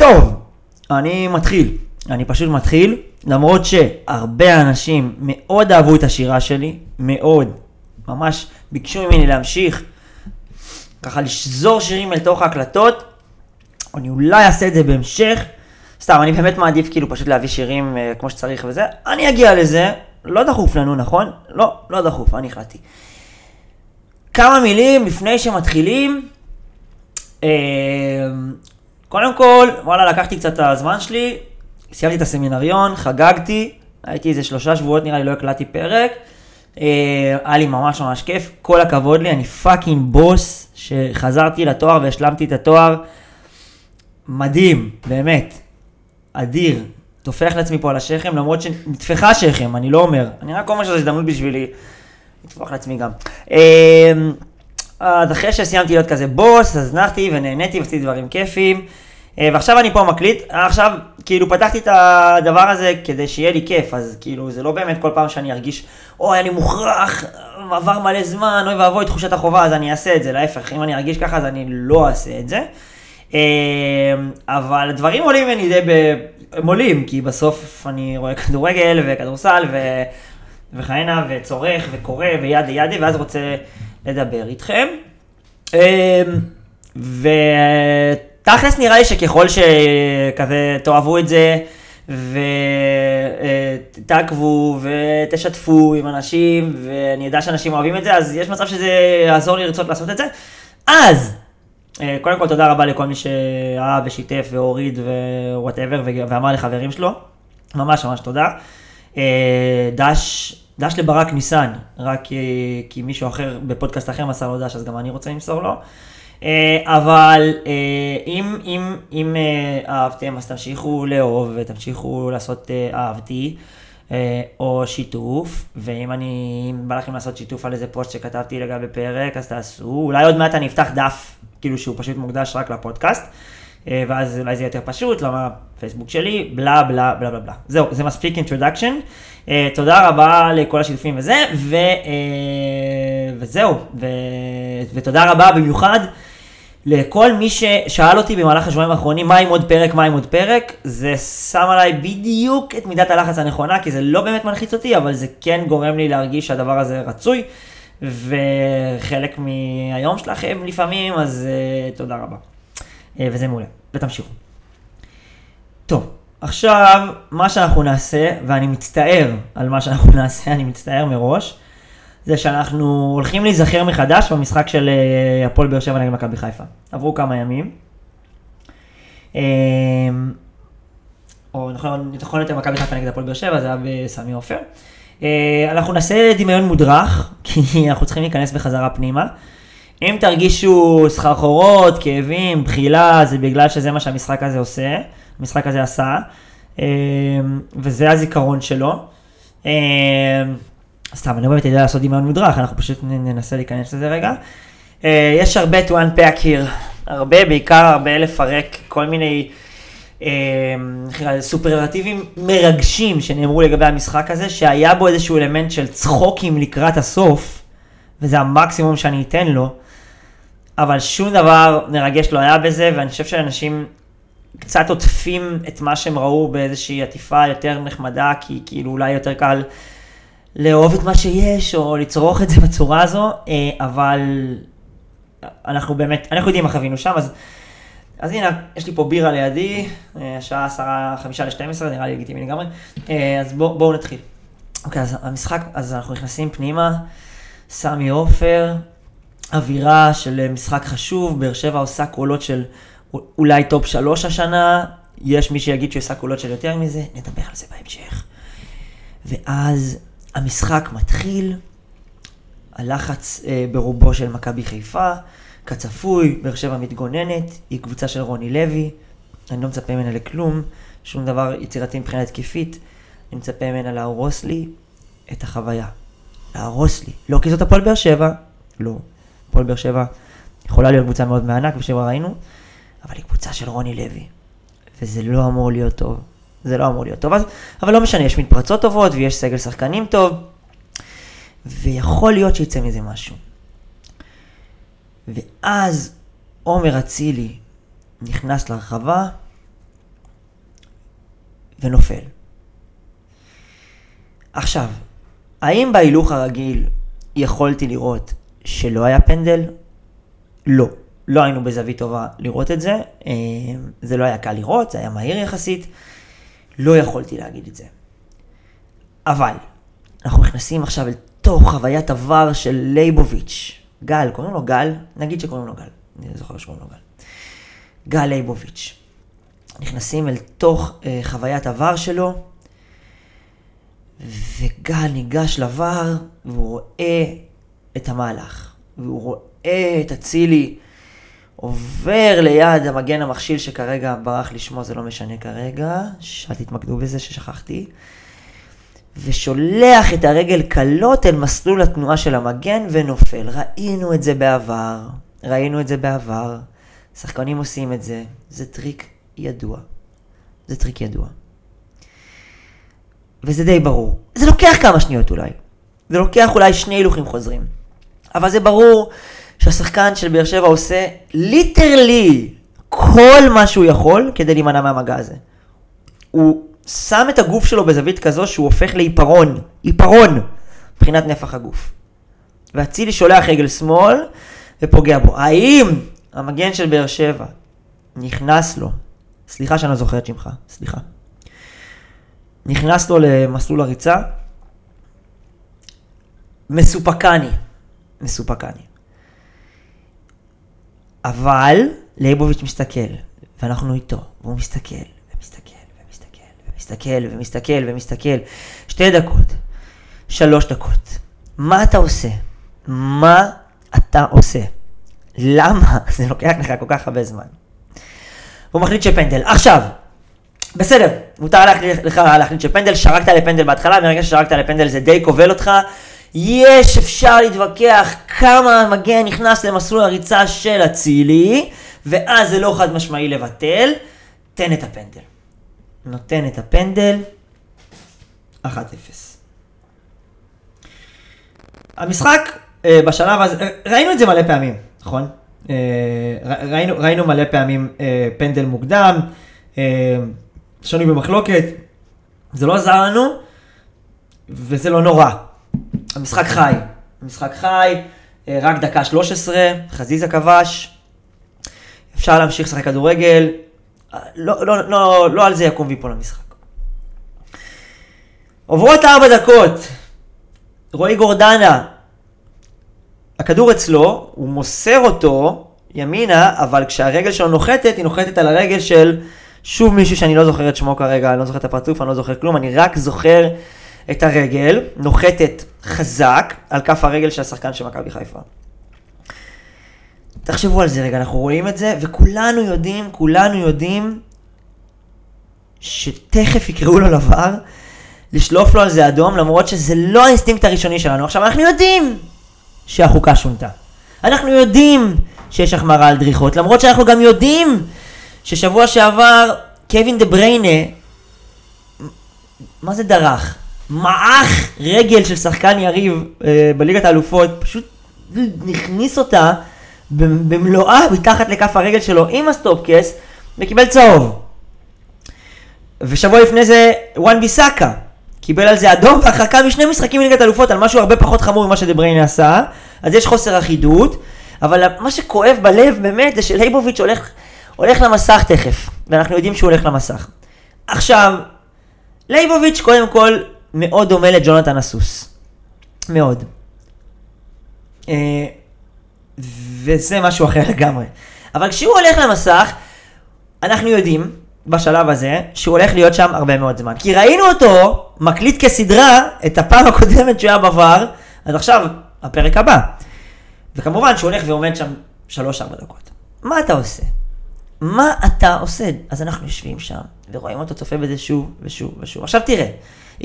טוב, אני מתחיל. אני פשוט מתחיל, למרות שהרבה אנשים מאוד אהבו את השירה שלי, מאוד. ממש ביקשו ממני להמשיך, ככה לשזור שירים אל תוך ההקלטות. אני אולי אעשה את זה בהמשך. סתם, אני באמת מעדיף כאילו פשוט להביא שירים uh, כמו שצריך וזה. אני אגיע לזה, לא דחוף לנו, נכון? לא, לא דחוף, אני החלטתי. כמה מילים לפני שמתחילים. אה, קודם כל, וואלה, לקחתי קצת את הזמן שלי, סיימתי את הסמינריון, חגגתי, הייתי איזה שלושה שבועות נראה לי, לא הקלטתי פרק. אה, היה לי ממש ממש כיף, כל הכבוד לי, אני fucking boss, שחזרתי לתואר והשלמתי את התואר. מדהים, באמת. אדיר. טופח לעצמי פה על השכם, למרות שנטפחה השכם, אני לא אומר. אני רק אומר שזו הזדמנות בשבילי לטפוח לעצמי גם. אז אחרי שסיימתי להיות כזה בוס, אז נחתי ונהניתי ועשיתי דברים כיפים. אה, ועכשיו אני פה מקליט, עכשיו כאילו פתחתי את הדבר הזה כדי שיהיה לי כיף, אז כאילו זה לא באמת כל פעם שאני ארגיש, אוי אני מוכרח, עבר מלא זמן, אוי ואבוי תחושת החובה, אז אני אעשה את זה, להפך, אם אני ארגיש ככה אז אני לא אעשה את זה. אה, אבל דברים עולים ממני די ב... הם עולים, כי בסוף אני רואה כדורגל וכדורסל ו... וכהנה וצורך וקורא וידה ידה, ואז רוצה לדבר איתכם. אה, ו... תכלס נראה לי שככל שכזה תאהבו את זה ותעקבו ותשתפו עם אנשים ואני יודע שאנשים אוהבים את זה אז יש מצב שזה יעזור לי לרצות לעשות את זה. אז אה, קודם כל תודה רבה לכל מי שאהב ושיתף והוריד ווואטאבר ואמר לחברים שלו. ממש ממש תודה. אה, דש, דש לברק ניסן, רק כי מישהו אחר בפודקאסט אחר מסר לו דש אז גם אני רוצה למסור לו. אה, אבל אה, אם, אם, אם אה, אהבתם אז תמשיכו לאהוב ותמשיכו לעשות אהבתי או שיתוף, ואם אני, אם בא לכם לעשות שיתוף על איזה פוסט שכתבתי לגבי פרק אז תעשו, אולי עוד מעט אני אפתח דף כאילו שהוא פשוט מוקדש רק לפודקאסט. ואז אולי זה יותר פשוט, למה פייסבוק שלי, בלה בלה בלה בלה בלה. זהו, זה מספיק introduction. Uh, תודה רבה לכל השיתופים וזה, ו, uh, וזהו, ו, ותודה רבה במיוחד לכל מי ששאל אותי במהלך השבועיים האחרונים, מה עם עוד פרק, מה עם עוד פרק, זה שם עליי בדיוק את מידת הלחץ הנכונה, כי זה לא באמת מלחיץ אותי, אבל זה כן גורם לי להרגיש שהדבר הזה רצוי, וחלק מהיום שלכם לפעמים, אז uh, תודה רבה. Uh, וזה מעולה, ותמשיכו. טוב, עכשיו, מה שאנחנו נעשה, ואני מצטער על מה שאנחנו נעשה, אני מצטער מראש, זה שאנחנו הולכים להיזכר מחדש במשחק של אה, הפועל באר שבע נגד מכבי חיפה. עברו כמה ימים. אמ, או נכון, נכון יותר מכבי חיפה נגד הפועל באר שבע, זה היה בסמי עופר. אה, אנחנו נעשה דמיון מודרך, כי אנחנו צריכים להיכנס בחזרה פנימה. אם תרגישו סחרחורות, כאבים, בחילה, זה בגלל שזה מה שהמשחק הזה עושה, המשחק הזה עשה, אמ, וזה הזיכרון שלו. אמ, סתם, אני לא באמת יודע לעשות דמיון מודרך, אנחנו פשוט ננסה להיכנס לזה רגע. Uh, יש הרבה to unpack here, הרבה, בעיקר הרבה לפרק כל מיני uh, סופרלטיבים מרגשים שנאמרו לגבי המשחק הזה, שהיה בו איזשהו אלמנט של צחוקים לקראת הסוף, וזה המקסימום שאני אתן לו, אבל שום דבר מרגש לא היה בזה, ואני חושב שאנשים קצת עוטפים את מה שהם ראו באיזושהי עטיפה יותר נחמדה, כי כאילו אולי יותר קל לאהוב את מה שיש, או לצרוך את זה בצורה הזו, אה, אבל אנחנו באמת, אנחנו יודעים מה חווינו שם, אז, אז הנה, יש לי פה בירה לידי, אה, השעה עשרה, חמישה לשתים עשרה, נראה לי לגיטימי לגמרי, אה, אז בואו בוא נתחיל. אוקיי, אז המשחק, אז אנחנו נכנסים פנימה, סמי עופר, אווירה של משחק חשוב, באר שבע עושה קולות של אולי top שלוש השנה, יש מי שיגיד שהוא עושה קולות של יותר מזה, נדבר על זה בהמשך. ואז המשחק מתחיל, הלחץ אה, ברובו של מכבי חיפה, כצפוי, באר שבע מתגוננת, היא קבוצה של רוני לוי, אני לא מצפה ממנה לכלום, שום דבר יצירתי מבחינה התקפית, אני מצפה ממנה להרוס לי את החוויה. להרוס לי. לא כי זאת הפועל באר שבע, לא. הפועל באר שבע יכולה להיות קבוצה מאוד מענק, ושבע ראינו, אבל היא קבוצה של רוני לוי. וזה לא אמור להיות טוב. זה לא אמור להיות טוב, אז, אבל לא משנה, יש מתפרצות טובות ויש סגל שחקנים טוב, ויכול להיות שיצא מזה משהו. ואז עומר אצילי נכנס לרחבה, ונופל. עכשיו, האם בהילוך הרגיל יכולתי לראות שלא היה פנדל? לא. לא היינו בזווית טובה לראות את זה, אה, זה לא היה קל לראות, זה היה מהיר יחסית, לא יכולתי להגיד את זה. אבל, אנחנו נכנסים עכשיו אל תוך חוויית עבר של לייבוביץ', גל, קוראים לו גל? נגיד שקוראים לו גל, אני זוכר שקוראים לו גל. גל לייבוביץ'. נכנסים אל תוך אה, חוויית עבר שלו, וגל ניגש לבר, והוא רואה את המהלך, והוא רואה את אצילי עובר ליד המגן המכשיל שכרגע ברח לשמו, זה לא משנה כרגע, אל תתמקדו בזה ששכחתי. ושולח את הרגל קלות אל מסלול התנועה של המגן ונופל. ראינו את זה בעבר, ראינו את זה בעבר, שחקנים עושים את זה, זה טריק ידוע. זה טריק ידוע. וזה די ברור. זה לוקח כמה שניות אולי. זה לוקח אולי שני הילוכים חוזרים. אבל זה ברור שהשחקן של באר שבע עושה literally כל מה שהוא יכול כדי להימנע מהמגע הזה. הוא שם את הגוף שלו בזווית כזו שהוא הופך לעיפרון, עיפרון, מבחינת נפח הגוף. ואצילי שולח רגל שמאל ופוגע בו. האם המגן של באר שבע נכנס לו, סליחה שאני לא זוכר את שמך, סליחה. נכנס לו למסלול הריצה, מסופקני, מסופקני. אבל לייבוביץ' מסתכל, ואנחנו איתו, והוא מסתכל, ומסתכל, ומסתכל, ומסתכל, ומסתכל, ומסתכל. שתי דקות, שלוש דקות. מה אתה עושה? מה אתה עושה? למה זה לוקח לך כל כך הרבה זמן? הוא מחליט שפנדל. עכשיו, בסדר, מותר לך להחליט שפנדל, שרקת לפנדל בהתחלה, מרגע ששרקת לפנדל זה די כובל אותך. יש, אפשר להתווכח כמה המגן נכנס למסלול הריצה של אצילי, ואז זה לא חד משמעי לבטל. תן את הפנדל. נותן את הפנדל, 1-0. המשחק אה, בשלב הזה, ראינו את זה מלא פעמים, נכון? אה, ראינו, ראינו מלא פעמים אה, פנדל מוקדם, אה, שנוי במחלוקת, זה לא עזר לנו, וזה לא נורא. המשחק חי. המשחק חי, אה, רק דקה 13, חזיזה כבש. אפשר להמשיך לשחק כדורגל. אה, לא, לא, לא, לא על זה יקום ויפול המשחק. עוברות ארבע דקות. רועי גורדנה, הכדור אצלו, הוא מוסר אותו ימינה, אבל כשהרגל שלו נוחתת, היא נוחתת על הרגל של שוב מישהו שאני לא זוכר את שמו כרגע, אני לא זוכר את הפרצוף, אני לא זוכר כלום, אני רק זוכר את הרגל, נוחתת חזק על כף הרגל של השחקן של מכבי חיפה. תחשבו על זה רגע, אנחנו רואים את זה, וכולנו יודעים, כולנו יודעים, שתכף יקראו לו ל-VAR, לשלוף לו על זה אדום, למרות שזה לא האינסטינקט הראשוני שלנו. עכשיו, אנחנו יודעים שהחוקה שונתה. אנחנו יודעים שיש החמרה על דריכות, למרות שאנחנו גם יודעים ששבוע שעבר קווין דה בריינה, מה זה דרך? מעך רגל של שחקן יריב אה, בליגת האלופות, פשוט הכניס אותה במלואה מתחת לכף הרגל שלו עם הסטופקס וקיבל צהוב. ושבוע לפני זה וואן ביסאקה קיבל על זה אדום והרחקה משני משחקים בליגת האלופות על משהו הרבה פחות חמור ממה שדבריינה עשה, אז יש חוסר אחידות, אבל מה שכואב בלב באמת זה שלייבוביץ' הולך, הולך למסך תכף, ואנחנו יודעים שהוא הולך למסך. עכשיו, לייבוביץ' קודם כל מאוד דומה לג'ונתן הסוס. מאוד. אה, וזה משהו אחר לגמרי. אבל כשהוא הולך למסך, אנחנו יודעים, בשלב הזה, שהוא הולך להיות שם הרבה מאוד זמן. כי ראינו אותו מקליט כסדרה את הפעם הקודמת שהוא היה בVAR, אז עכשיו, הפרק הבא. וכמובן שהוא הולך ועומד שם 3-4 דקות. מה אתה עושה? מה אתה עושה? אז אנחנו יושבים שם, ורואים אותו צופה בזה שוב ושוב ושוב. עכשיו תראה,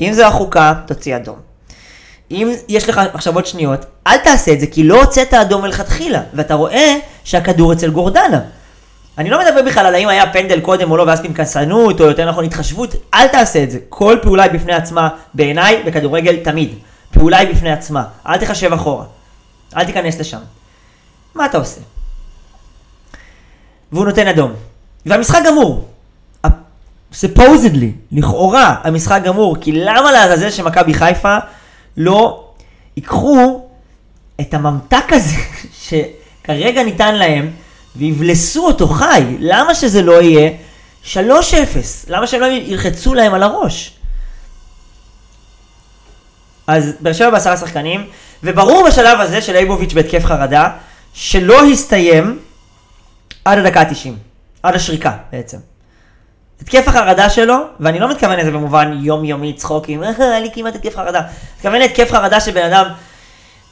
אם זה החוקה, תוציא אדום. אם יש לך מחשבות שניות, אל תעשה את זה, כי לא הוצאת אדום מלכתחילה, ואתה רואה שהכדור אצל גורדנה. אני לא מדבר בכלל על האם היה פנדל קודם או לא, ואז פנקסנות, או יותר נכון התחשבות, אל תעשה את זה. כל פעולה היא בפני עצמה, בעיניי, בכדורגל תמיד. פעולה היא בפני עצמה, אל תחשב אחורה. אל תיכנס לשם. מה אתה עושה? והוא נותן אדום. והמשחק גמור. Supposedly, לכאורה, המשחק גמור, כי למה לעזאזל שמכבי חיפה לא ייקחו את הממתק הזה שכרגע ניתן להם ויבלסו אותו חי? למה שזה לא יהיה 3-0? למה שהם לא ילחצו להם על הראש? אז באר שבע בעשרה שחקנים, וברור בשלב הזה של לייבוביץ' בהתקף חרדה, שלא הסתיים עד הדקה ה-90, עד השריקה בעצם. התקף החרדה שלו, ואני לא מתכוון לזה במובן יומיומי צחוקים, היה לי כמעט התקף חרדה. מתכוון להתקף חרדה שבן אדם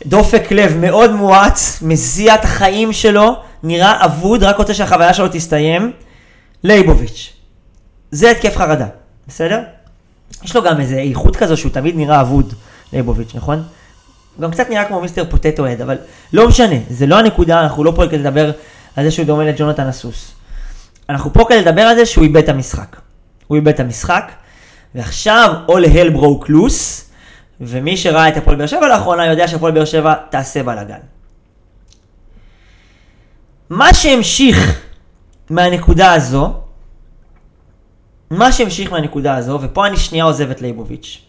דופק לב מאוד מואץ, מזיע את החיים שלו, נראה אבוד, רק רוצה שהחוויה שלו תסתיים. לייבוביץ'. זה התקף חרדה, בסדר? יש לו גם איזה איכות כזו שהוא תמיד נראה אבוד, לייבוביץ', נכון? גם קצת נראה כמו מיסטר פוטטו הד, אבל לא משנה, זה לא הנקודה, אנחנו לא פה כדי לדבר על זה שהוא דומה לג'ונתן הסוס. אנחנו פה כדי לדבר על זה שהוא איבד את המשחק. הוא איבד את המשחק, ועכשיו all hell broke loose, ומי שראה את הפועל באר שבע לאחרונה יודע שהפועל באר שבע תעשה בלאגן. מה שהמשיך מהנקודה הזו, מה שהמשיך מהנקודה הזו, ופה אני שנייה עוזב את לייבוביץ',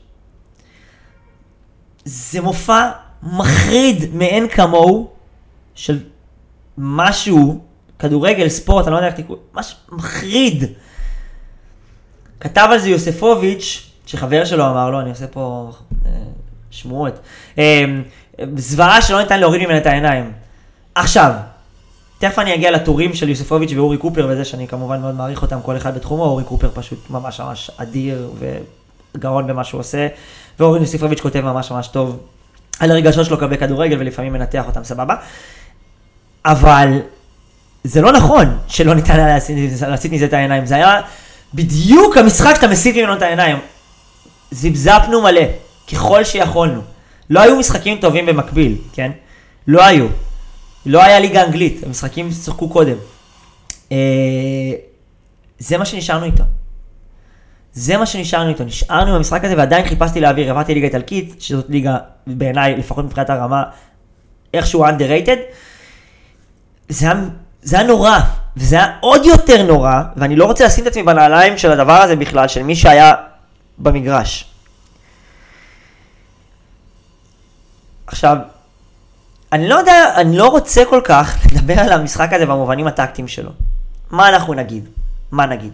זה מופע מחריד מאין כמוהו של משהו כדורגל, ספורט, אני לא יודע איך תקראו, ממש מחריד. כתב על זה יוספוביץ', שחבר שלו אמר לו, אני עושה פה אה, שמועות, אה, זוועה שלא ניתן להוריד ממנה את העיניים. עכשיו, תכף אני אגיע לטורים של יוספוביץ' ואורי קופר וזה שאני כמובן מאוד מעריך אותם, כל אחד בתחומו, אורי קופר פשוט ממש ממש אדיר וגאון במה שהוא עושה, ואורי יוספוביץ' כותב ממש ממש טוב על הרגשות שלו כלפי כדורגל ולפעמים מנתח אותם סבבה. אבל זה לא נכון שלא ניתן היה להסיט מזה את העיניים, זה היה בדיוק המשחק שאתה מסיט ממנו את העיניים. זיבזפנו מלא, ככל שיכולנו. לא היו משחקים טובים במקביל, כן? לא היו. לא היה ליגה אנגלית, המשחקים שיחקו קודם. אה, זה מה שנשארנו איתו. זה מה שנשארנו איתו, נשארנו במשחק הזה ועדיין חיפשתי להעביר, עברתי ליגה איטלקית, שזאת ליגה בעיניי, לפחות מבחינת הרמה, איכשהו underrated. זה היה, זה היה נורא, וזה היה עוד יותר נורא, ואני לא רוצה לשים את עצמי בנעליים של הדבר הזה בכלל, של מי שהיה במגרש. עכשיו, אני לא יודע, אני לא רוצה כל כך לדבר על המשחק הזה במובנים הטקטיים שלו. מה אנחנו נגיד? מה נגיד?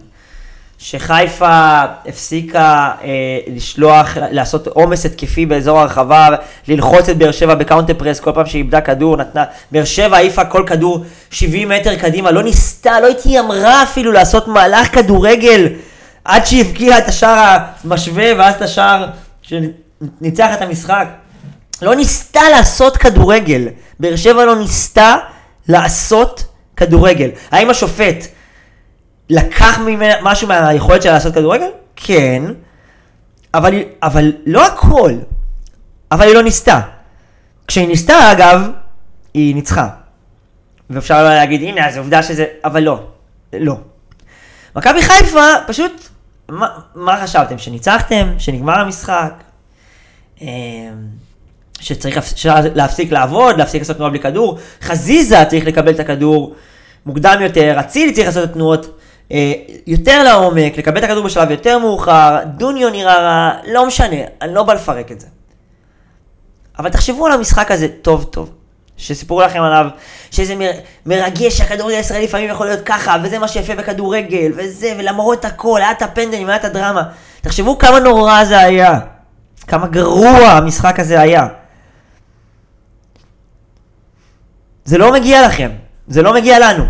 שחיפה הפסיקה אה, לשלוח, לעשות עומס התקפי באזור הרחבה, ללחוץ את באר שבע ב counter press כל פעם שהיא איבדה כדור, נתנה, באר שבע העיפה כל כדור 70 מטר קדימה, לא ניסתה, לא התיימרה אפילו לעשות מהלך כדורגל עד שהבקיעה את השער המשווה ואז את השער שניצח את המשחק. לא ניסתה לעשות כדורגל. באר שבע לא ניסתה לעשות כדורגל. האם השופט לקח ממנה משהו מהיכולת שלה לעשות כדורגל? כן. אבל, אבל לא הכל. אבל היא לא ניסתה. כשהיא ניסתה, אגב, היא ניצחה. ואפשר לא להגיד, הנה, אז עובדה שזה... אבל לא. לא. מכבי חיפה, פשוט... מה, מה חשבתם? שניצחתם? שנגמר המשחק? אמ, שצריך להפסיק לעבוד, להפסיק לעשות תנועה בלי כדור. חזיזה צריך לקבל את הכדור מוקדם יותר, אצילי צריך לעשות את התנועות יותר לעומק, לקבל את הכדור בשלב יותר מאוחר, דוניו נראה רע, לא משנה, אני לא בא לפרק את זה. אבל תחשבו על המשחק הזה טוב טוב, שסיפרו לכם עליו, שזה מ- מרגש שהכדורגל הישראלי לפעמים יכול להיות ככה, וזה מה שיפה בכדורגל, וזה, ולמרות הכל, היה את הפנדלים, היה את הדרמה. תחשבו כמה נורא זה היה, כמה גרוע המשחק הזה היה. זה לא מגיע לכם, זה לא מגיע לנו.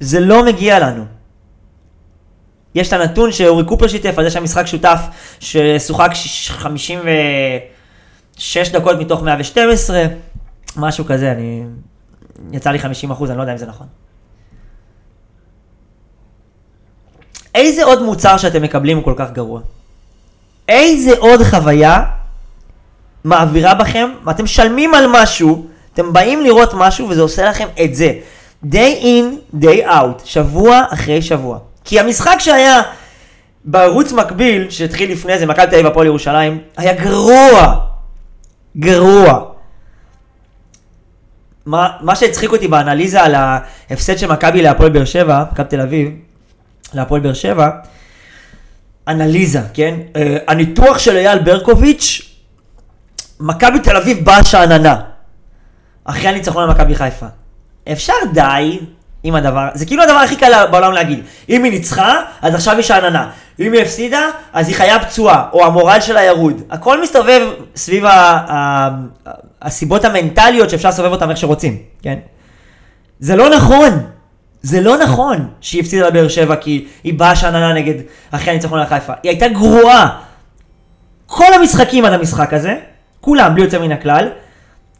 זה לא מגיע לנו. יש את הנתון שאורי קופר שיתף על זה שהמשחק שותף, ששוחק 56 דקות מתוך 112, משהו כזה, אני... יצא לי 50 אחוז, אני לא יודע אם זה נכון. איזה עוד מוצר שאתם מקבלים הוא כל כך גרוע? איזה עוד חוויה מעבירה בכם, ואתם משלמים על משהו, אתם באים לראות משהו וזה עושה לכם את זה. day in, day out, שבוע אחרי שבוע. כי המשחק שהיה בערוץ מקביל, שהתחיל לפני זה, מכבי תל אביב הפועל ירושלים, היה גרוע. גרוע. מה, מה שהצחיק אותי באנליזה על ההפסד של מכבי להפועל באר שבע, מכבי תל אביב, להפועל באר שבע, אנליזה, כן? אה, הניתוח של אייל ברקוביץ', מכבי תל אביב באה שאננה. אחרי הניצחון על מכבי חיפה. אפשר די עם הדבר, זה כאילו הדבר הכי קל בעולם להגיד. אם היא ניצחה, אז עכשיו היא שאננה. אם היא הפסידה, אז היא חיה פצועה, או המורל שלה ירוד. הכל מסתובב סביב ה, ה, הסיבות המנטליות שאפשר לסובב אותן איך שרוצים, כן? זה לא נכון. זה לא נכון שהיא הפסידה לבאר שבע כי היא באה שאננה נגד אחרי הניצחון על חיפה. היא הייתה גרועה. כל המשחקים עד המשחק הזה, כולם, בלי יוצא מן הכלל,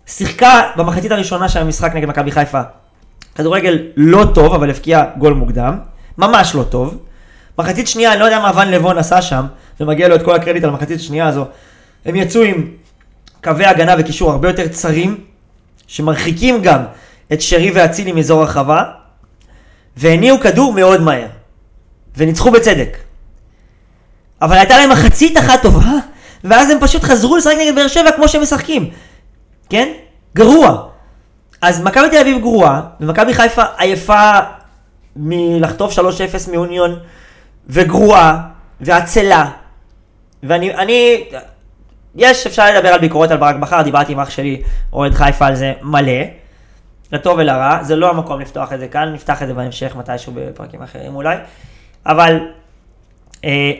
שיחקה במחצית הראשונה של המשחק נגד מכבי חיפה. כדורגל לא טוב, אבל הבקיע גול מוקדם. ממש לא טוב. מחצית שנייה, אני לא יודע מה ון לבון עשה שם, ומגיע לו את כל הקרדיט על המחצית השנייה הזו. הם יצאו עם קווי הגנה וקישור הרבה יותר צרים, שמרחיקים גם את שרי ואצילי מאזור הרחבה, והניעו כדור מאוד מהר. וניצחו בצדק. אבל הייתה להם מחצית אחת טובה, ואז הם פשוט חזרו לשחק נגד באר שבע כמו שהם משחקים. כן? גרוע. אז מכבי תל אביב גרועה, ומכבי חיפה עייפה מלחטוף 3-0 מאוניון, וגרועה, ועצלה. ואני, אני, יש, אפשר לדבר על ביקורות על ברק בכר, דיברתי עם אח שלי, אוהד חיפה על זה מלא. לטוב ולרע, זה לא המקום לפתוח את זה כאן, נפתח את זה בהמשך מתישהו בפרקים אחרים אולי. אבל אה,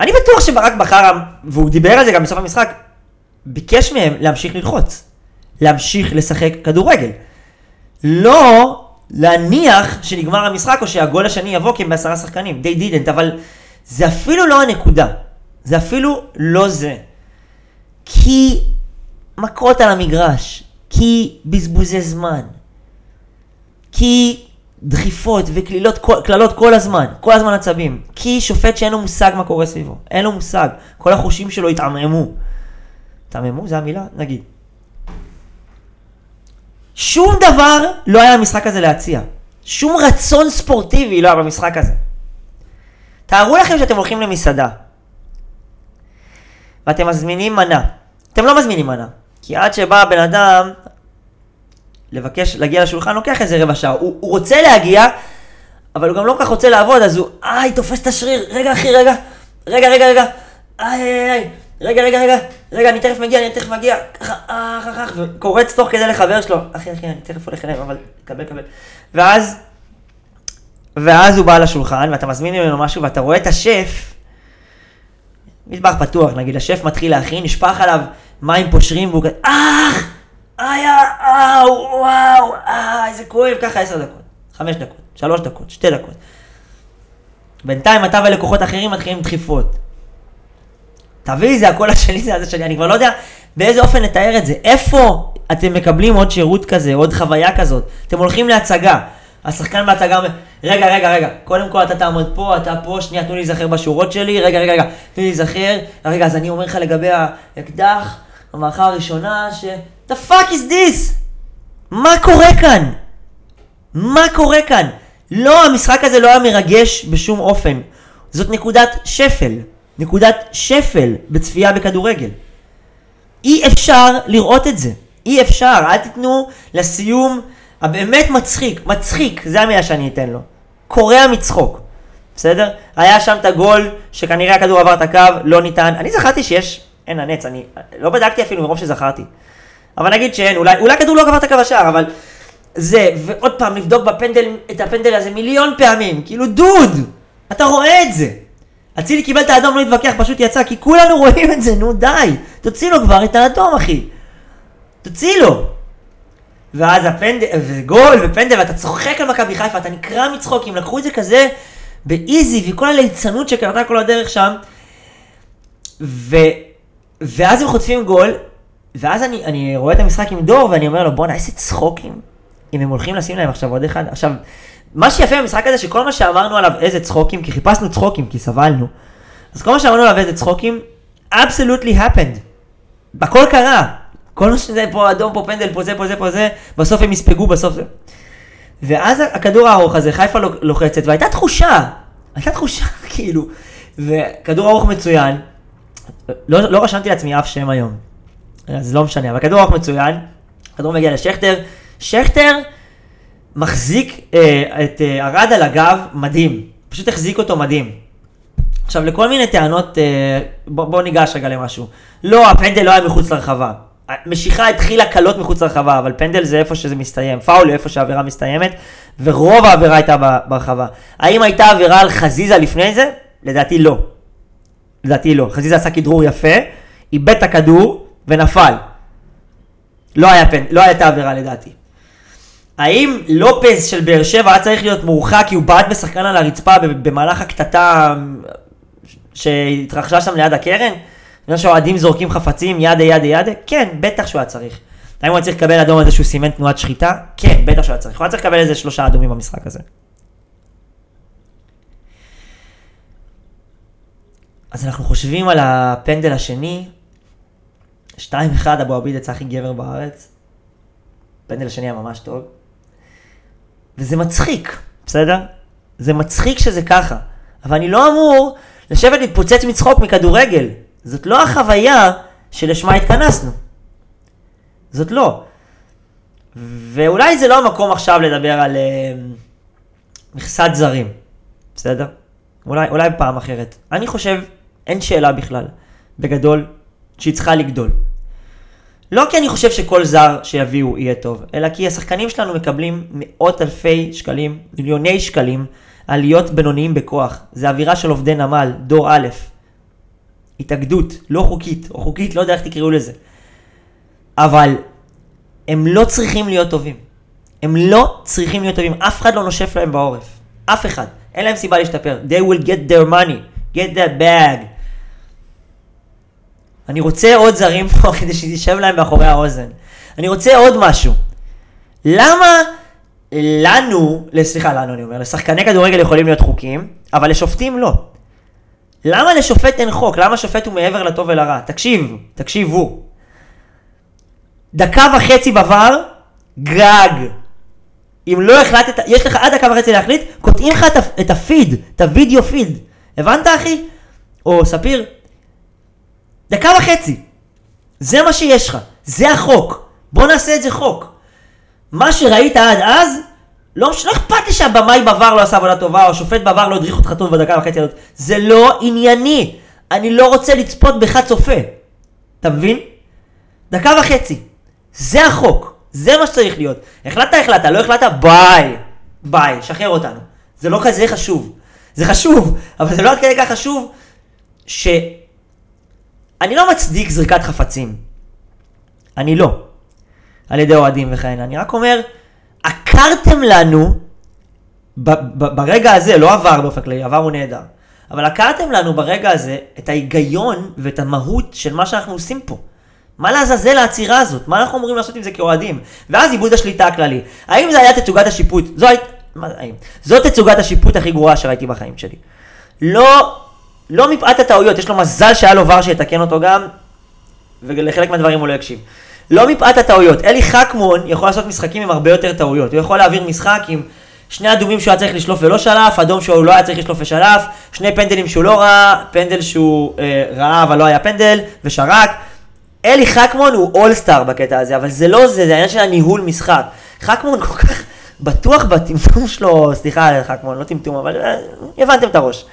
אני בטוח שברק בכר, והוא דיבר על זה גם בסוף המשחק, ביקש מהם להמשיך ללחוץ. להמשיך לשחק כדורגל. לא להניח שנגמר המשחק או שהגול השני יבוא כי הם בעשרה שחקנים. they didn't, אבל זה אפילו לא הנקודה. זה אפילו לא זה. כי מכות על המגרש, כי בזבוזי זמן, כי דחיפות וקללות כל, כל הזמן, כל הזמן עצבים, כי שופט שאין לו מושג מה קורה סביבו, אין לו מושג, כל החושים שלו התעממו. התעממו? זה המילה? נגיד. שום דבר לא היה במשחק הזה להציע. שום רצון ספורטיבי לא היה במשחק הזה. תארו לכם שאתם הולכים למסעדה, ואתם מזמינים מנה. אתם לא מזמינים מנה, כי עד שבא הבן אדם לבקש להגיע לשולחן לוקח איזה רבע שעה. הוא, הוא רוצה להגיע, אבל הוא גם לא כל כך רוצה לעבוד, אז הוא, איי, תופס את השריר, רגע אחי, רגע, רגע, רגע, רגע, איי, איי, איי, רגע, רגע, רגע, רגע, אני תכף מגיע, אני תכף מגיע, ככה, אך, אך, וקורץ תוך כדי לחבר שלו, אחי, אחי, אני תכף הולך אליהם, אבל קבל, קבל. ואז, ואז הוא בא לשולחן, ואתה מזמין ממנו משהו, ואתה רואה את השף, מטבח פתוח, נגיד, השף מתחיל להכין, נשפך עליו מים פושרים, והוא כזה, אך, איי, אאו, וואו, אה, איזה כואב, ככה עשר דקות, חמש דקות, שלוש דקות, שתי דקות. בינתיים אתה ולקוחות אחרים מתחילים דחיפות. תביא, זה הקול השני, זה הזה שלי, אני כבר לא יודע באיזה אופן לתאר את זה. איפה אתם מקבלים עוד שירות כזה, עוד חוויה כזאת? אתם הולכים להצגה. השחקן בהצגה אומר, רגע, רגע, רגע, קודם כל אתה תעמוד פה, אתה פה, שנייה, תנו לי להיזכר בשורות שלי, רגע, רגע, רגע, תנו לי להיזכר, רגע, אז אני אומר לך לגבי האקדח, המערכה הראשונה, ש... The fuck is this? מה קורה כאן? מה קורה כאן? לא, המשחק הזה לא היה מרגש בשום אופן. זאת נקודת שפל. נקודת שפל בצפייה בכדורגל. אי אפשר לראות את זה. אי אפשר. אל תיתנו לסיום הבאמת מצחיק. מצחיק, זה המילה שאני אתן לו. קורע מצחוק. בסדר? היה שם את הגול שכנראה הכדור עבר את הקו, לא ניתן. אני זכרתי שיש, אין הנץ, אני לא בדקתי אפילו מרוב שזכרתי. אבל נגיד שאין, אולי, אולי הכדור לא עבר את הקו השער, אבל זה, ועוד פעם לבדוק בפנדל, את הפנדל הזה מיליון פעמים, כאילו דוד, אתה רואה את זה. אצילי קיבל את האדום, לא התווכח, פשוט יצא, כי כולנו רואים את זה, נו די, תוציא לו כבר את האדום, אחי. תוציא לו. ואז הפנדל, וגול ופנדל, ואתה צוחק על מכבי חיפה, אתה נקרע מצחוקים, לקחו את זה כזה באיזי, וכל הליצנות שקרתה כל הדרך שם, ו... ואז הם חוטפים גול, ואז אני, אני רואה את המשחק עם דור, ואני אומר לו, בואנה, איזה צחוקים, אם הם הולכים לשים להם עכשיו עוד אחד. עכשיו, מה שיפה במשחק הזה, שכל מה שאמרנו עליו איזה צחוקים, כי חיפשנו צחוקים, כי סבלנו, אז כל מה שאמרנו עליו איזה צחוקים, absolutely happened. הכל קרה. כל מה שזה פה אדום, פה פנדל, פה זה, פה זה, פה זה, בסוף הם יספגו, בסוף זה. ואז הכדור הארוך הזה, חיפה לוחצת, והייתה תחושה, הייתה תחושה, כאילו, וכדור ארוך מצוין, לא, לא רשמתי לעצמי אף שם היום, אז לא משנה, אבל כדור ארוך מצוין, כדור מגיע לשכטר, שכטר מחזיק אה, את אה, ארד על הגב מדהים, פשוט החזיק אותו מדהים. עכשיו, לכל מיני טענות, אה, בוא, בוא ניגש רגע למשהו. לא, הפנדל לא היה מחוץ לרחבה. המשיכה התחילה קלות מחוץ לרחבה, אבל פנדל זה איפה שזה מסתיים. פאול איפה שהעבירה מסתיימת, ורוב העבירה הייתה ברחבה. האם הייתה עבירה על חזיזה לפני זה? לדעתי לא. לדעתי לא. חזיזה עשה כדרור יפה, איבד את הכדור ונפל. לא היה פנ... לא הייתה עבירה לדעתי. האם לופז של באר שבע היה צריך להיות מורחק כי הוא בעט בשחקן על הרצפה במהלך הקטטה שהתרחשה שם ליד הקרן? בגלל שהאוהדים זורקים חפצים ידה ידה ידה? כן, בטח שהוא היה צריך. האם הוא היה צריך לקבל אדום על זה שהוא סימן תנועת שחיטה? כן, בטח שהוא היה צריך. הוא היה צריך לקבל איזה שלושה אדומים במשחק הזה. אז אנחנו חושבים על הפנדל השני, 2-1 אבו עביד יצא הכי גבר בארץ. הפנדל השני היה ממש טוב. וזה מצחיק, בסדר? זה מצחיק שזה ככה. אבל אני לא אמור לשבת להתפוצץ מצחוק מכדורגל. זאת לא החוויה שלשמה התכנסנו. זאת לא. ואולי זה לא המקום עכשיו לדבר על uh, מכסת זרים, בסדר? אולי, אולי פעם אחרת. אני חושב, אין שאלה בכלל, בגדול, שהיא צריכה לגדול. לא כי אני חושב שכל זר שיביאו יהיה טוב, אלא כי השחקנים שלנו מקבלים מאות אלפי שקלים, מיליוני שקלים, על להיות בינוניים בכוח. זה אווירה של עובדי נמל, דור א', התאגדות, לא חוקית, או חוקית, לא יודע איך תקראו לזה. אבל הם לא צריכים להיות טובים. הם לא צריכים להיות טובים, אף אחד לא נושף להם בעורף. אף אחד. אין להם סיבה להשתפר. They will get their money, get that bag. אני רוצה עוד זרים פה כדי שישב להם מאחורי האוזן. אני רוצה עוד משהו. למה לנו, סליחה, לנו אני אומר, לשחקני כדורגל יכולים להיות חוקים, אבל לשופטים לא. למה לשופט אין חוק? למה שופט הוא מעבר לטוב ולרע? תקשיב, תקשיבו. דקה וחצי בVAR, גג. אם לא החלטת, יש לך עד דקה וחצי להחליט, קוטעים לך את הפיד, את הוידאו פיד. הבנת אחי? או ספיר, דקה וחצי. זה מה שיש לך, זה החוק. בוא נעשה את זה חוק. מה שראית עד אז, לא, לא אכפת לי שהבמאי בעבר לא עשה עבודה טובה, או השופט בעבר לא הדריך אותך טוב בדקה וחצי הזאת. זה לא ענייני. אני לא רוצה לצפות בך צופה. אתה מבין? דקה וחצי. זה החוק. זה מה שצריך להיות. החלטת, החלטת, לא החלטת, ביי. ביי, שחרר אותנו. זה לא כזה חשוב. זה חשוב, אבל זה לא עד כדי כך חשוב, ש... אני לא מצדיק זריקת חפצים. אני לא. על ידי אוהדים וכאלה. אני רק אומר, עקרתם לנו, ב- ב- ברגע הזה, לא עבר באופן כללי, עבר הוא נהדר, אבל עקרתם לנו ברגע הזה את ההיגיון ואת המהות של מה שאנחנו עושים פה. מה לעזאזל העצירה הזאת? מה אנחנו אמורים לעשות עם זה כאוהדים? ואז איבוד השליטה הכללי. האם זה היה תצוגת השיפוט? זו היית... מה זה האם? זאת תצוגת השיפוט הכי גרועה שראיתי בחיים שלי. לא לא מפאת הטעויות, יש לו מזל שהיה לו ור שיתקן אותו גם, ולחלק מהדברים הוא לא יקשיב. לא מפאת הטעויות, אלי חכמון יכול לעשות משחקים עם הרבה יותר טעויות. הוא יכול להעביר משחק עם שני אדומים שהוא היה צריך לשלוף ולא שלף, אדום שהוא לא היה צריך לשלוף ושלף, שני פנדלים שהוא לא ראה, פנדל שהוא אה, ראה אבל לא היה פנדל, ושרק. אלי חכמון הוא אולסטאר בקטע הזה, אבל זה לא זה, זה העניין של הניהול משחק. חכמון כל כך בטוח בטמטום שלו, סליחה חכמון, לא טמטום, אבל אה, הבנתם את הראש.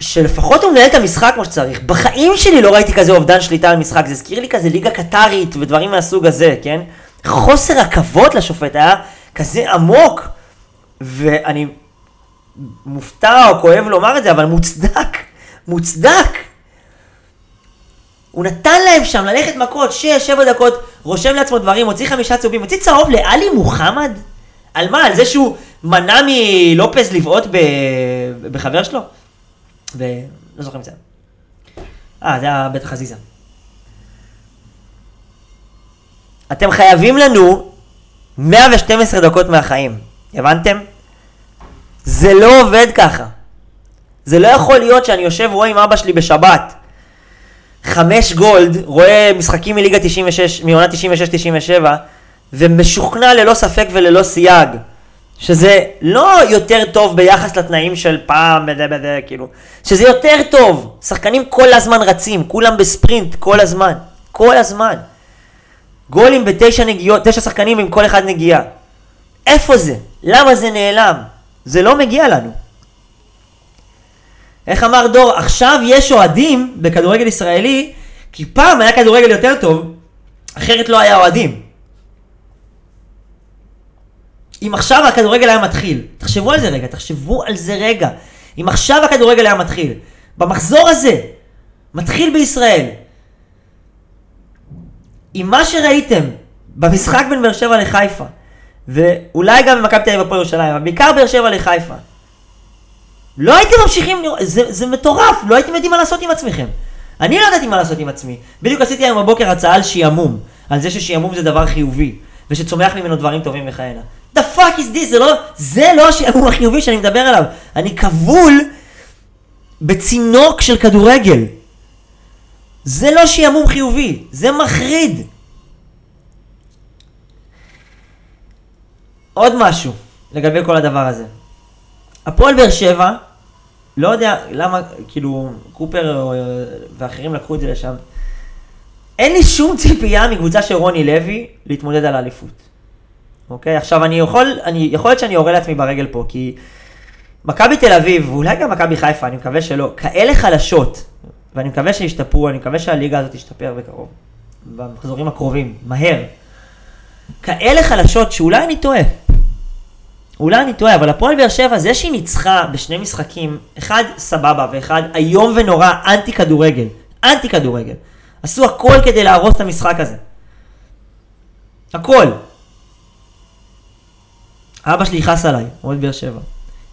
שלפחות הוא מנהל את המשחק כמו שצריך. בחיים שלי לא ראיתי כזה אובדן שליטה על משחק, זה הזכיר לי כזה ליגה קטרית ודברים מהסוג הזה, כן? חוסר הכבוד לשופט היה כזה עמוק, ואני מופתע או כואב לומר את זה, אבל מוצדק, מוצדק. הוא נתן להם שם ללכת מכות, שש, שבע דקות, רושם לעצמו דברים, הוציא חמישה צהובים, הוציא צהוב לאלי מוחמד? על מה? על זה שהוא מנע מלופז לבעוט בחבר שלו? ולא זוכר אם זה אה, זה היה בטח חזיזה. אתם חייבים לנו 112 דקות מהחיים, הבנתם? זה לא עובד ככה. זה לא יכול להיות שאני יושב ורואה עם אבא שלי בשבת חמש גולד, רואה משחקים מליגה 96, מעונה 96-97 ומשוכנע ללא ספק וללא סייג שזה לא יותר טוב ביחס לתנאים של פעם, בזה בזה, כאילו, שזה יותר טוב. שחקנים כל הזמן רצים, כולם בספרינט כל הזמן, כל הזמן. גולים בתשע נגיעות, תשע שחקנים עם כל אחד נגיעה. איפה זה? למה זה נעלם? זה לא מגיע לנו. איך אמר דור, עכשיו יש אוהדים בכדורגל ישראלי, כי פעם היה כדורגל יותר טוב, אחרת לא היה אוהדים. אם עכשיו הכדורגל היה מתחיל, תחשבו על זה רגע, תחשבו על זה רגע. אם עכשיו הכדורגל היה מתחיל, במחזור הזה, מתחיל בישראל, עם מה שראיתם במשחק בין באר שבע לחיפה, ואולי גם במכבי תל אביב הפועל ירושלים, אבל בעיקר באר שבע לחיפה, לא הייתם ממשיכים לראות, זה, זה מטורף, לא הייתם יודעים מה לעשות עם עצמכם. אני לא ידעתי מה לעשות עם עצמי. בדיוק עשיתי היום בבוקר הצעה על שעמום, על זה ששעמום זה דבר חיובי, ושצומח ממנו דברים טובים וכהנה. The fuck is this? זה לא, זה לא השעמום החיובי שאני מדבר עליו. אני כבול בצינוק של כדורגל. זה לא שעמום חיובי, זה מחריד. עוד משהו לגבי כל הדבר הזה. הפועל באר שבע, לא יודע למה, כאילו, קופר ואחרים לקחו את זה לשם. אין לי שום ציפייה מקבוצה של רוני לוי להתמודד על האליפות. אוקיי? עכשיו אני יכול, אני, יכול להיות שאני יורה לעצמי ברגל פה, כי מכבי תל אביב, ואולי גם מכבי חיפה, אני מקווה שלא, כאלה חלשות, ואני מקווה שישתפרו, אני מקווה שהליגה הזאת תשתפר בקרוב, במחזורים הקרובים, מהר. כאלה חלשות שאולי אני טועה. אולי אני טועה, אבל הפועל באר שבע, זה שהיא ניצחה בשני משחקים, אחד סבבה ואחד איום ונורא, אנטי כדורגל. אנטי כדורגל. עשו הכל כדי להרוס את המשחק הזה. הכל. אבא שלי יכעס עליי, אוהד באר שבע.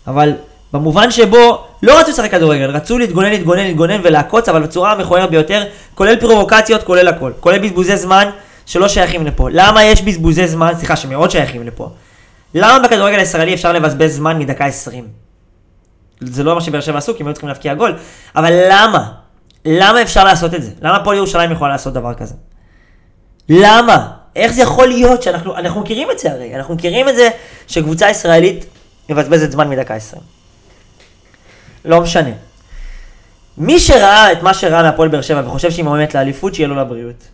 אבל במובן שבו לא רצו לשחק כדורגל, רצו להתגונן, להתגונן, להתגונן ולעקוץ, אבל בצורה המכוערת ביותר, כולל פרובוקציות, כולל הכל. כולל בזבוזי זמן שלא שייכים לפה. למה יש בזבוזי זמן, סליחה, שמאוד שייכים לפה. למה בכדורגל הישראלי אפשר לבזבז זמן מדקה 20? זה לא מה שבאר שבע עשו, כי הם היו צריכים להבקיע גול, אבל למה? למה אפשר לעשות את זה? למה פועל ירושלים יכולה לעשות דבר כזה? למה? איך זה יכול להיות שאנחנו, אנחנו מכירים את זה הרי, אנחנו מכירים את זה שקבוצה ישראלית מבזבזת זמן מדקה 20. לא משנה. מי שראה את מה שראה מהפועל באר שבע וחושב שהיא מועמדת לאליפות, שיהיה לו לבריאות.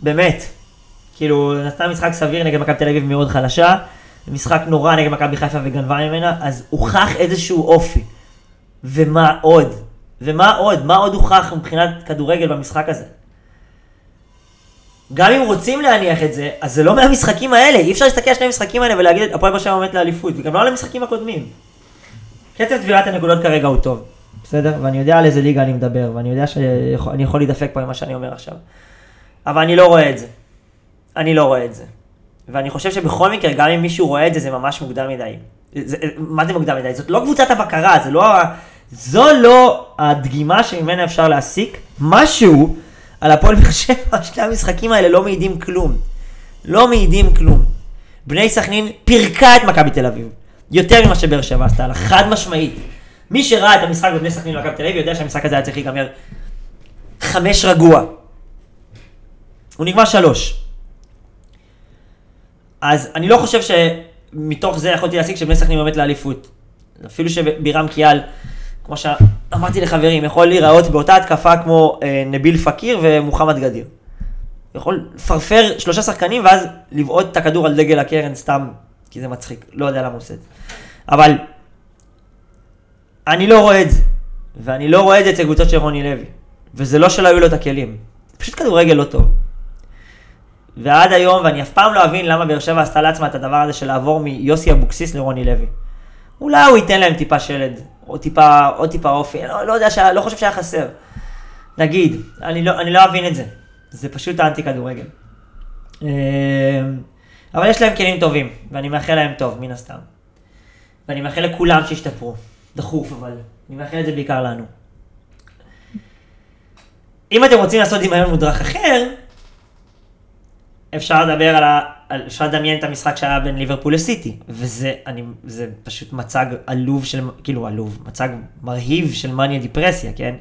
באמת. כאילו, נתנה משחק סביר נגד מכבי תל אביב מאוד חלשה, משחק נורא נגד מכבי חיפה וגנבה ממנה, אז הוכח איזשהו אופי. ומה עוד? ומה עוד? מה עוד הוכח מבחינת כדורגל במשחק הזה? גם אם רוצים להניח את זה, אז זה לא מהמשחקים האלה. אי אפשר להסתכל על שני המשחקים האלה ולהגיד, הפועל באר שבע עומדת לאליפות, וגם לא על המשחקים הקודמים. קצב צבירת הנקודות כרגע הוא טוב, בסדר? ואני יודע על איזה ליגה אני מדבר, ואני יודע שאני יכול להידפק פה עם מה שאני אומר עכשיו. אבל אני לא רואה את זה. אני לא רואה את זה. ואני חושב שבכל מקרה, גם אם מישהו רואה את זה, זה ממש מוקדם מדי. זה, מה זה מוקדם מדי? זאת לא קבוצת הבקרה, זה לא, זו לא הדגימה שממנה אפשר להסיק משהו על הפועל באר שבע, שני המשחקים האלה לא מעידים כלום. לא מעידים כלום. בני סכנין פירקה את מכבי תל אביב. יותר ממה שבאר שבע עשתה לה, חד משמעית. מי שראה את המשחק בבני סכנין ומכבי תל אביב יודע שהמשחק הזה היה צריך להיגמר חמש רגוע. הוא נגמר שלוש. אז אני לא חושב שמתוך זה יכולתי להסיק שבני סכנין עומד לאליפות. אפילו שבירם קיאל, כמו שאמרתי לחברים, יכול להיראות באותה התקפה כמו אה, נביל פקיר ומוחמד גדיר. יכול לפרפר שלושה שחקנים ואז לבעוט את הכדור על דגל הקרן סתם, כי זה מצחיק, לא יודע למה הוא עושה את זה. אבל אני לא רואה את זה, ואני לא רואה את זה אצל קבוצות של רוני לוי. וזה לא שלא היו לו את הכלים, פשוט כדורגל לא טוב. ועד היום, ואני אף פעם לא אבין למה באר שבע עשתה לעצמה את הדבר הזה של לעבור מיוסי אבוקסיס לרוני לוי. אולי הוא ייתן להם טיפה שלד, או טיפה, עוד טיפה אופי, לא, לא יודע, שהיה, לא חושב שהיה חסר. נגיד, אני לא, אני לא אבין את זה. זה פשוט האנטי כדורגל. אמ, אבל יש להם כלים טובים, ואני מאחל להם טוב, מן הסתם. ואני מאחל לכולם שישתפרו. דחוף, אבל אני מאחל את זה בעיקר לנו. אם אתם רוצים לעשות דמיון מודרך אחר, אפשר לדבר על ה... אפשר לדמיין את המשחק שהיה בין ליברפול לסיטי, וזה אני, זה פשוט מצג עלוב של, כאילו עלוב, מצג מרהיב של מניה דיפרסיה, כן?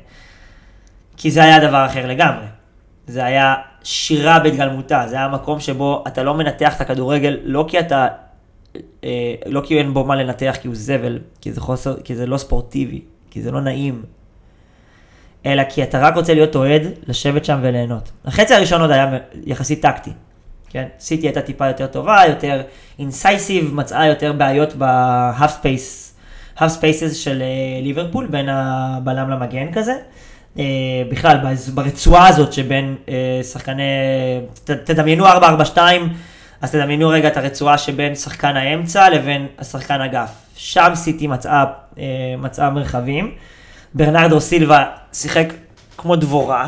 כי זה היה דבר אחר לגמרי. זה היה שירה בהתגלמותה, זה היה מקום שבו אתה לא מנתח את הכדורגל, לא כי אתה, אה, לא כי אין בו מה לנתח כי הוא זבל, כי זה חוסר, כי זה לא ספורטיבי, כי זה לא נעים, אלא כי אתה רק רוצה להיות אוהד, לשבת שם וליהנות. החצי הראשון עוד היה יחסית טקטי, כן? סיטי הייתה טיפה יותר טובה, יותר incisive, מצאה יותר בעיות ב half space half spaces של אה, ליברפול, בין הבלם למגן כזה. אה, בכלל, ברצועה הזאת שבין אה, שחקני, ת, תדמיינו 4-4-2, אז תדמיינו רגע את הרצועה שבין שחקן האמצע לבין השחקן אגף. שם סיטי מצאה, מצאה מרחבים. ברנרדו סילבה שיחק כמו דבורה.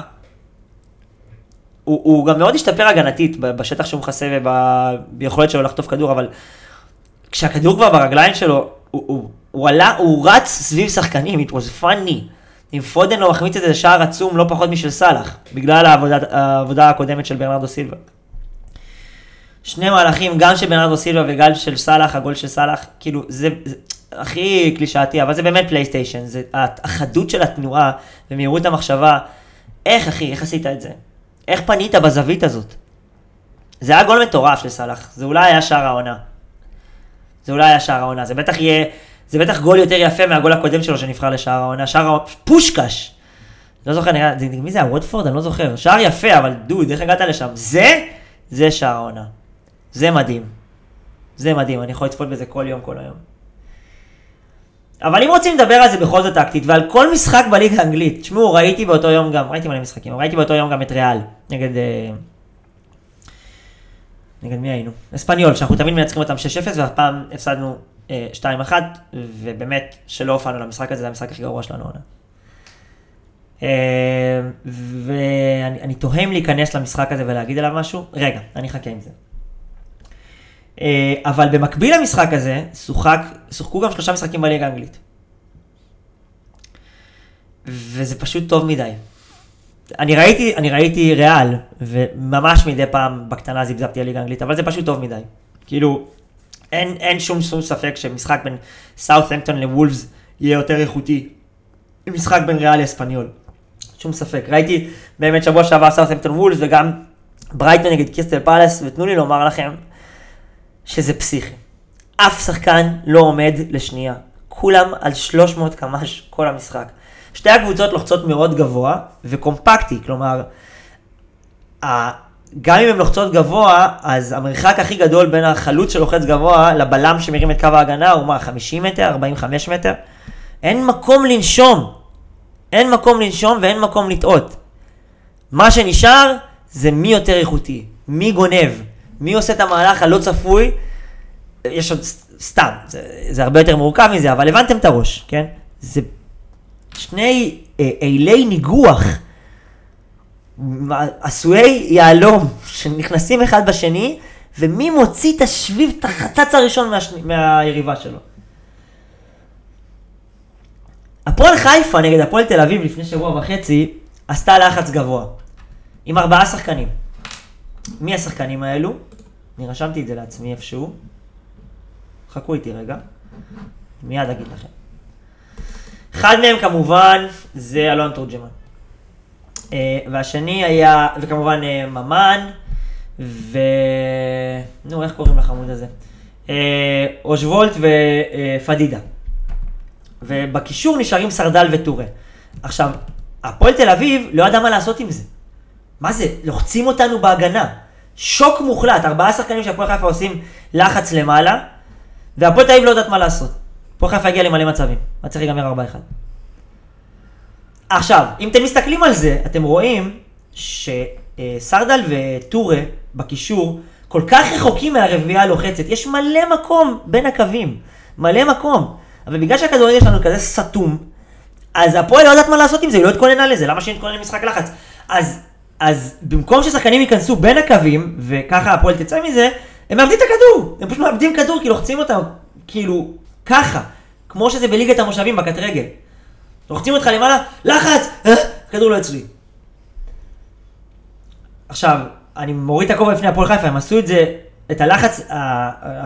הוא, הוא גם מאוד השתפר הגנתית בשטח שהוא מכסה וביכולת שלו לחטוף כדור, אבל כשהכדור כבר ברגליים שלו, הוא, הוא, הוא עלה, הוא רץ סביב שחקנים, it was funny. אם פודן לא מחמיץ את זה שער עצום לא פחות משל סאלח, בגלל העבודה, העבודה הקודמת של ברנרדו סילבה. שני מהלכים, גם של ברנרדו סילבה וגם של סאלח, הגול של סאלח, כאילו, זה, זה הכי קלישאתי, אבל זה באמת פלייסטיישן, זה החדות של התנועה ומהירות המחשבה. איך, אחי, איך עשית את זה? איך פנית בזווית הזאת? זה היה גול מטורף של סאלח, זה אולי היה שער העונה. זה אולי היה שער העונה, זה בטח יהיה, זה בטח גול יותר יפה מהגול הקודם שלו שנבחר לשער העונה, שער העונה, פושקש. לא זוכר, נראה, זה, מי זה היה? וודפורד? אני לא זוכר. שער יפה, אבל דוד, איך הגעת לשם? זה, זה שער העונה. זה מדהים. זה מדהים, אני יכול לצפות בזה כל יום, כל היום. אבל אם רוצים לדבר על זה בכל זאת טקטית, ועל כל משחק בליגה האנגלית, תשמעו, ראיתי באותו יום גם, ראיתי מלא משחקים, ראיתי באותו יום גם את ריאל, נגד... אה, נגד מי היינו? אספניול, שאנחנו תמיד מנצחים אותם 6-0, והפעם הפסדנו 2-1, אה, ובאמת שלא הופענו למשחק הזה, זה המשחק הכי גרוע שלנו עונה. אה, ואני תוהה אם להיכנס למשחק הזה ולהגיד עליו משהו, רגע, אני אחכה עם זה. אה, אבל במקביל למשחק הזה, שוחק, שוחקו גם שלושה משחקים בליגה האנגלית. וזה פשוט טוב מדי. אני ראיתי, אני ראיתי ריאל, וממש מדי פעם בקטנה זיבזבתי על ליגה האנגלית, אבל זה פשוט טוב מדי. כאילו, אין, אין שום שום ספק שמשחק בין סאות'המפטון לוולפס יהיה יותר איכותי ממשחק בין ריאל לאספניול. שום ספק. ראיתי באמת שבוע שעבר סאות'המפטון וולפס וגם ברייטון נגד קיסטל פאלאס, ותנו לי לומר לכם שזה פסיכי. אף שחקן לא עומד לשנייה. כולם על 300 קמ"ש כל המשחק. שתי הקבוצות לוחצות מאוד גבוה וקומפקטי, כלומר, גם אם הן לוחצות גבוה, אז המרחק הכי גדול בין החלוץ שלוחץ גבוה לבלם שמרים את קו ההגנה הוא מה, 50 מטר, 45 מטר? אין מקום לנשום. אין מקום לנשום ואין מקום לטעות. מה שנשאר זה מי יותר איכותי, מי גונב, מי עושה את המהלך הלא צפוי. יש עוד סתם, זה, זה הרבה יותר מורכב מזה, אבל הבנתם את הראש, כן? זה שני אה, אילי ניגוח עשויי יהלום שנכנסים אחד בשני, ומי מוציא את השביב, את החטץ הראשון מהשני, מהיריבה שלו. הפועל חיפה נגד הפועל תל אביב לפני שבוע וחצי עשתה לחץ גבוה, עם ארבעה שחקנים. מי השחקנים האלו? אני רשמתי את זה לעצמי איפשהו. חכו איתי רגע, מיד אגיד לכם. אחד מהם כמובן זה אלון תורג'מן. אה, והשני היה, וכמובן אה, ממן, ו... נו, איך קוראים לחמוד הזה? אה, אושוולט ופדידה. ובקישור נשארים סרדל וטורה. עכשיו, הפועל תל אביב לא ידע מה לעשות עם זה. מה זה? לוחצים אותנו בהגנה. שוק מוחלט, ארבעה שחקנים שהפועל חיפה עושים לחץ למעלה, והפועל תל אביב לא יודעת מה לעשות. הפועל חיפה הגיע למלא מצבים, היה צריך להיגמר 4-1. עכשיו, אם אתם מסתכלים על זה, אתם רואים שסרדל וטורה בקישור כל כך רחוקים מהרביעייה הלוחצת, יש מלא מקום בין הקווים, מלא מקום. אבל בגלל שהכדורגל שלנו כזה סתום, אז הפועל לא יודעת מה לעשות עם זה, היא לא התכוננה לזה, למה שהיא תתכונן למשחק לחץ? אז, אז במקום ששחקנים ייכנסו בין הקווים, וככה הפועל תצא מזה, הם מאבדים את הכדור, הם פשוט מאבדים כדור כי לוחצים אותם, כאילו, ככה, כמו שזה בליגת המושבים בקט רגל. לוחצים אותך למעלה, לחץ, אה, כדור לא אצלי. עכשיו, אני מוריד את הכובע לפני הפועל חיפה, הם עשו את זה, את הלחץ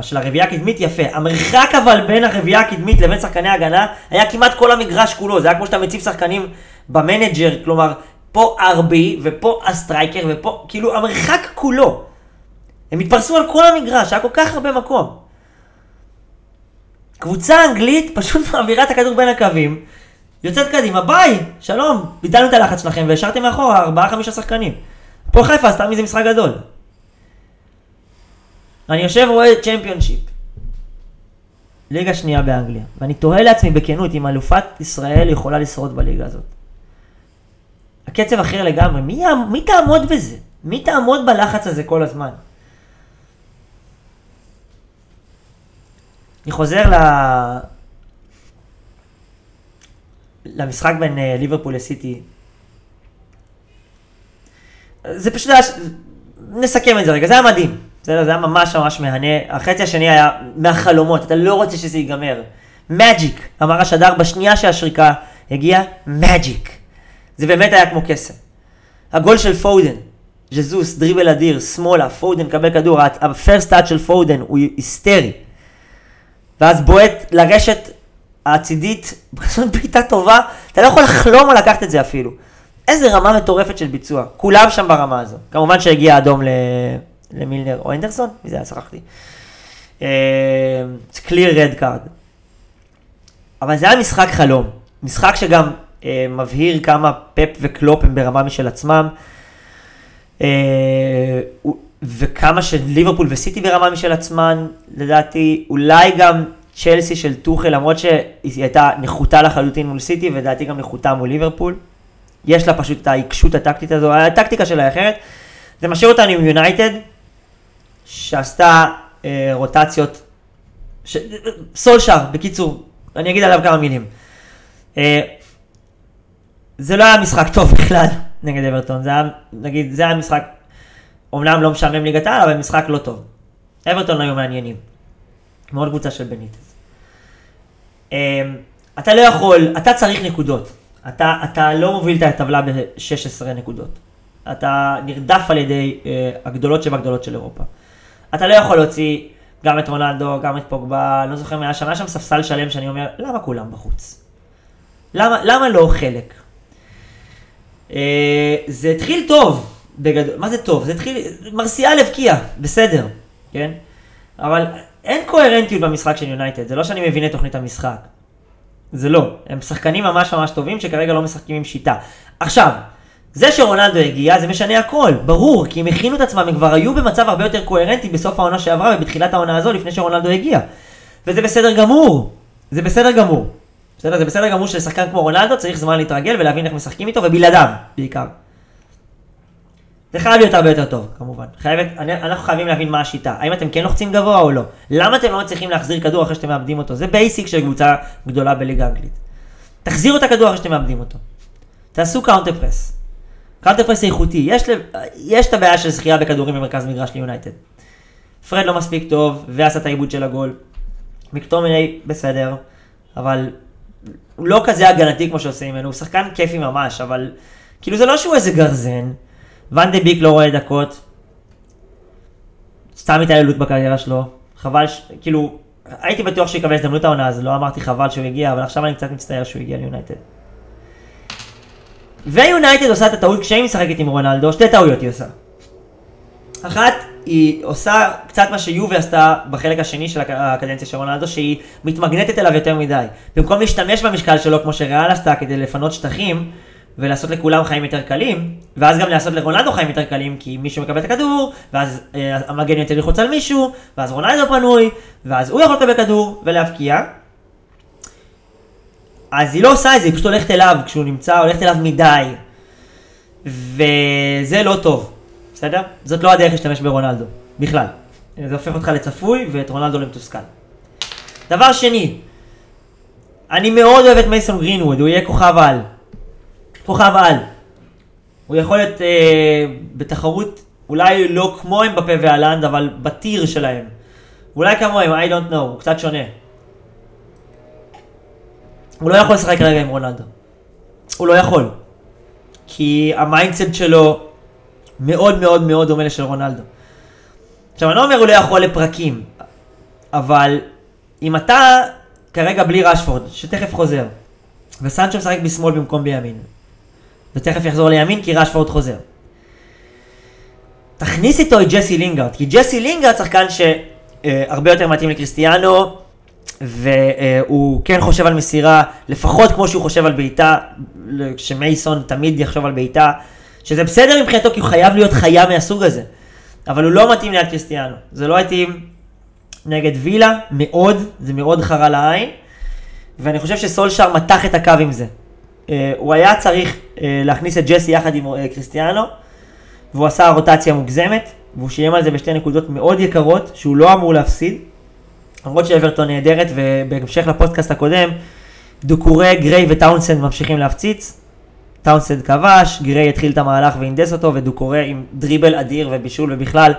של הרביעייה הקדמית יפה. המרחק אבל בין הרביעייה הקדמית לבין שחקני ההגנה היה כמעט כל המגרש כולו, זה היה כמו שאתה מציב שחקנים ב manager, כלומר, פה RB ופה ה striker ופה, כאילו המרחק כולו. הם התפרסו על כל המגרש, היה כל כך הרבה מקום. קבוצה אנגלית פשוט מעבירה את הכדור בין הקווים, יוצאת קדימה, ביי, שלום, ביטלנו את הלחץ שלכם והשארתם מאחורה ארבעה חמישה שחקנים. פה חיפה עשתה מזה משחק גדול. אני יושב רואה צ'מפיונשיפ. ליגה שנייה באנגליה. ואני תוהה לעצמי בכנות אם אלופת ישראל יכולה לשרוד בליגה הזאת. הקצב אחר לגמרי, מי, מי תעמוד בזה? מי תעמוד בלחץ הזה כל הזמן? אני חוזר ל... למשחק בין אה, ליברפול לסיטי. זה פשוט היה... נסכם את זה רגע, זה היה מדהים. זה היה ממש ממש מהנה. החצי השני היה מהחלומות, אתה לא רוצה שזה ייגמר. magic, אמר השדר בשנייה שהשריקה הגיעה, magic. זה באמת היה כמו קסם. הגול של פודן, ז'זוס, דריבל אדיר, שמאלה, פודן קבל כדור, ה first touch של פודן הוא היסטרי. ואז בועט לרשת הצידית, פשוט בעיטה טובה, אתה לא יכול לחלום על לקחת את זה אפילו. איזה רמה מטורפת של ביצוע, כולם שם ברמה הזו. כמובן שהגיע האדום ל... למילנר או אנדרסון, מי זה היה? שכחתי. clear red card. אבל זה היה משחק חלום. משחק שגם מבהיר כמה פפ וקלופ הם ברמה משל עצמם. אה, וכמה שליברפול וסיטי ברמה משל עצמן, לדעתי, אולי גם צ'לסי של טוחל, למרות שהיא הייתה נחותה לחלוטין מול סיטי, ולדעתי גם נחותה מול ליברפול. יש לה פשוט את העיקשות הטקטית הזו, הטקטיקה שלה היא אחרת. זה משאיר אותנו עם יונייטד, שעשתה אה, רוטציות, ש... סולשר, בקיצור, אני אגיד עליו כמה מילים. אה, זה לא היה משחק טוב בכלל נגד אברטון, זה היה, נגיד, זה היה משחק, אומנם לא משעמם ליגת העל, אבל משחק לא טוב. אברטון היו מעניינים. מאוד קבוצה של בניטס. אה, אתה לא יכול, אתה צריך נקודות. אתה, אתה לא מוביל את הטבלה ב-16 נקודות. אתה נרדף על ידי אה, הגדולות שבגדולות של אירופה. אתה לא יכול להוציא גם את רונלדו, גם את פוגבה, לא זוכר מה שם, היה שם ספסל שלם שאני אומר, למה כולם בחוץ? למה, למה לא חלק? אה, זה התחיל טוב, בגדול, מה זה טוב? זה התחיל, מרסיאל הבקיע, בסדר, כן? אבל אין קוהרנטיות במשחק של יונייטד, זה לא שאני מבין את תוכנית המשחק. זה לא, הם שחקנים ממש ממש טובים שכרגע לא משחקים עם שיטה. עכשיו, זה שרונלדו הגיע זה משנה הכל, ברור, כי הם הכינו את עצמם, הם כבר היו במצב הרבה יותר קוהרנטי בסוף העונה שעברה ובתחילת העונה הזו לפני שרונלדו הגיע. וזה בסדר גמור, זה בסדר גמור. בסדר? זה בסדר גמור שלשחקן כמו רונלדו צריך זמן להתרגל ולהבין איך משחקים איתו ובלעדיו בעיקר. זה חייב להיות הרבה יותר טוב, כמובן. חייבת, אנחנו חייבים להבין מה השיטה. האם אתם כן לוחצים גבוה או לא? למה אתם לא מצליחים להחזיר כדור אחרי שאתם מאבדים אותו? זה basic של קבוצה גדולה בליגה האנגלית. תחזירו את הכדור אחרי שאתם מאבדים אותו. תעשו counter press. counter press איכותי. יש, יש את הבעיה של זכייה בכדורים במרכז מגרש ליונייטד. פרד לא מספיק טוב, ועשה את האיבוד של הגול. מקטומיני בסדר, אבל הוא לא כזה הגנתי כמו שעושים ממנו, הוא שחקן כיפי ממש, אבל כאילו זה לא שהוא איזה גרזן. ואן דה ביק לא רואה דקות. סתם התעללות בקריירה שלו. חבל, ש... כאילו, הייתי בטוח שהוא יקבל הזדמנות העונה, אז לא אמרתי חבל שהוא הגיע, אבל עכשיו אני קצת מצטער שהוא הגיע ליונייטד. ויונייטד עושה את הטעות כשהיא משחקת עם רונלדו, שתי טעויות היא עושה. אחת, היא עושה קצת מה שיובי עשתה בחלק השני של הקדנציה של רונלדו, שהיא מתמגנטת אליו יותר מדי. במקום להשתמש במשקל שלו כמו שריאל עשתה כדי לפנות שטחים, ולעשות לכולם חיים יותר קלים, ואז גם לעשות לרונלדו חיים יותר קלים, כי מישהו מקבל את הכדור, ואז אה, המגן יותר ללחוץ על מישהו, ואז רונלדו פנוי, ואז הוא יכול לקבל כדור ולהבקיע. אז היא לא עושה את זה, היא פשוט הולכת אליו כשהוא נמצא, הולכת אליו מדי. וזה לא טוב, בסדר? זאת לא הדרך להשתמש ברונלדו, בכלל. זה הופך אותך לצפוי ואת רונלדו למתוסכל. דבר שני, אני מאוד אוהב את מייסון גרינווד, הוא יהיה כוכב על. כוכב על. הוא יכול להיות אה, בתחרות, אולי לא כמו אמבפה ואלנד, אבל בטיר שלהם. אולי כמוהם, I don't know, הוא קצת שונה. הוא לא יכול לשחק כרגע עם רונלדו. הוא לא יכול. כי ה mindset שלו מאוד מאוד מאוד דומה לשל רונלדו. עכשיו, אני לא אומר הוא לא יכול לפרקים, אבל אם אתה כרגע בלי רשפורד, שתכף חוזר, וסנצ'ו משחק בשמאל במקום בימין, ותכף יחזור לימין כי רשפורד חוזר. תכניס איתו את ג'סי לינגארד, כי ג'סי לינגארד שחקן שהרבה יותר מתאים לקריסטיאנו, והוא כן חושב על מסירה, לפחות כמו שהוא חושב על בעיטה, שמייסון תמיד יחשוב על בעיטה, שזה בסדר מבחינתו כי הוא חייב להיות חיה מהסוג הזה, אבל הוא לא מתאים ליד קריסטיאנו, זה לא מתאים, נגד וילה, מאוד, זה מאוד חרה לעין, ואני חושב שסולשר מתח את הקו עם זה. אה, הוא היה צריך אה, להכניס את ג'סי יחד עם אה, קריסטיאנו, והוא עשה רוטציה מוגזמת, והוא שילם על זה בשתי נקודות מאוד יקרות, שהוא לא אמור להפסיד. למרות שאברטון נהדרת, ובהמשך לפודקאסט הקודם, דוקורי, גריי וטאונסנד ממשיכים להפציץ. טאונסנד כבש, גריי התחיל את המהלך והנדס אותו, ודוקורי עם דריבל אדיר ובישול, ובכלל,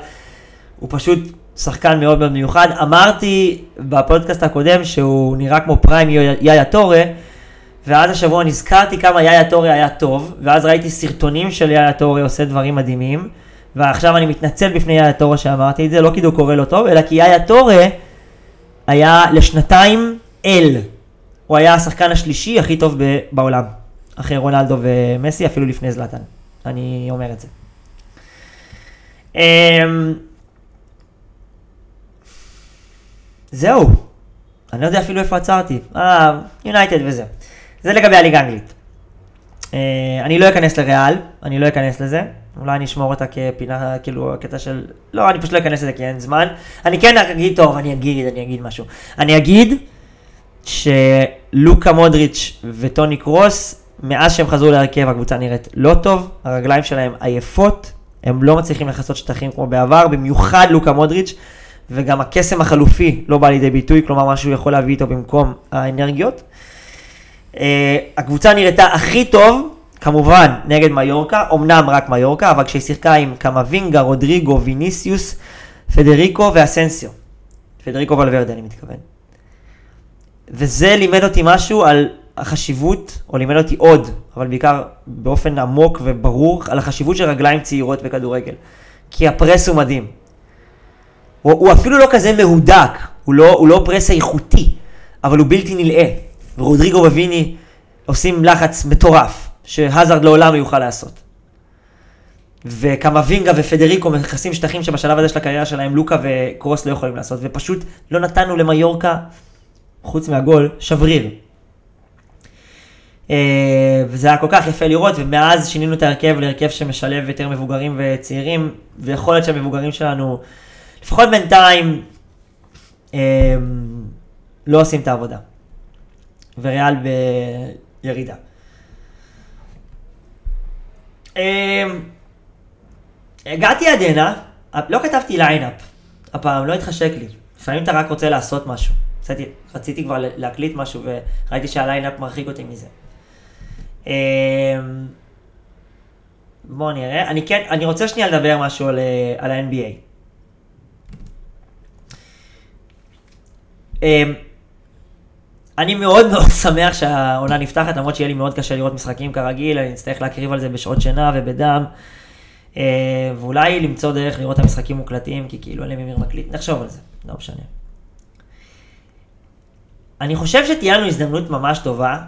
הוא פשוט שחקן מאוד מאוד מיוחד. אמרתי בפודקאסט הקודם שהוא נראה כמו prime יאיה טורה, ואז השבוע נזכרתי כמה יאיה טורה היה טוב, ואז ראיתי סרטונים של יאיה טורה עושה דברים מדהימים, ועכשיו אני מתנצל בפני יאיה טורה שאמרתי את זה, לא כי הוא קורא לו טוב, אלא כי יאיה טורה היה לשנתיים אל. הוא היה השחקן השלישי הכי טוב בעולם, אחרי רונלדו ומסי, אפילו לפני זלאטן. אני אומר את זה. אמ, זהו, אני לא יודע אפילו איפה עצרתי. אה, יונייטד וזה. זה לגבי הליגה האנגלית. אה, אני לא אכנס לריאל, אני לא אכנס לזה. אולי אני אשמור אותה כפינה, כאילו, הקטע של... לא, אני פשוט לא אכנס לזה כי אין זמן. אני כן אגיד, טוב, אני אגיד, אני אגיד משהו. אני אגיד שלוקה מודריץ' וטוני קרוס, מאז שהם חזרו להרכב, הקבוצה נראית לא טוב, הרגליים שלהם עייפות, הם לא מצליחים לכסות שטחים כמו בעבר, במיוחד לוקה מודריץ', וגם הקסם החלופי לא בא לידי ביטוי, כלומר, מה שהוא יכול להביא איתו במקום האנרגיות. Uh, הקבוצה נראתה הכי טוב, כמובן, נגד מיורקה, אמנם רק מיורקה, אבל כשהיא שיחקה עם קמבינגה, רודריגו, ויניסיוס, פדריקו ואסנסיו. פדריקו ולוורדה, אני מתכוון. וזה לימד אותי משהו על החשיבות, או לימד אותי עוד, אבל בעיקר באופן עמוק וברור, על החשיבות של רגליים צעירות בכדורגל. כי הפרס הוא מדהים. הוא, הוא אפילו לא כזה מהודק, הוא לא, הוא לא פרס איכותי, אבל הוא בלתי נלאה. ורודריגו וויני עושים לחץ מטורף, שהזארד לעולם לא יוכל לעשות. וקמבינגה ופדריקו מכסים שטחים שבשלב הזה של הקריירה שלהם לוקה וקרוס לא יכולים לעשות, ופשוט לא נתנו למיורקה, חוץ מהגול, שבריר. אה, וזה היה כל כך יפה לראות, ומאז שינינו את ההרכב להרכב שמשלב יותר מבוגרים וצעירים, ויכול להיות שהמבוגרים שלנו, לפחות בינתיים, אה, לא עושים את העבודה. וריאל בירידה. אה, הגעתי עד הנה, לא כתבתי lineup, הפעם לא התחשק לי. לפעמים אתה רק רוצה לעשות משהו. רציתי, רציתי כבר להקליט משהו וראיתי שה lineup מרחיק אותי מזה. אמ, בואו נראה, אני כן, אני רוצה שנייה לדבר משהו על, אה, על ה-NBA. אמ, אני מאוד מאוד שמח שהעונה נפתחת, למרות שיהיה לי מאוד קשה לראות משחקים כרגיל, אני אצטרך להקריב על זה בשעות שינה ובדם. אה, ואולי למצוא דרך לראות את המשחקים מוקלטים, כי כאילו אין לי ממיר מקליט, נחשוב על זה, לא משנה. אני חושב שתהיה לנו הזדמנות ממש טובה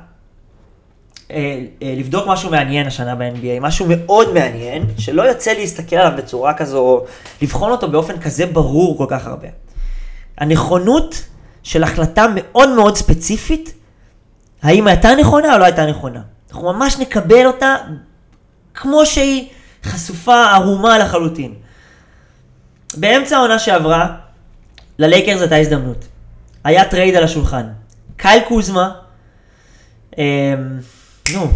לבדוק משהו מעניין השנה ב-NBA, משהו מאוד מעניין, שלא יוצא להסתכל עליו בצורה כזו, לבחון אותו באופן כזה ברור כל כך הרבה. הנכונות של החלטה מאוד מאוד ספציפית, האם הייתה נכונה או לא הייתה נכונה. אנחנו ממש נקבל אותה כמו שהיא חשופה, ערומה לחלוטין. באמצע העונה שעברה, ללייקרס הייתה הזדמנות. היה trade על השולחן. קייל קוזמה, אה, נו,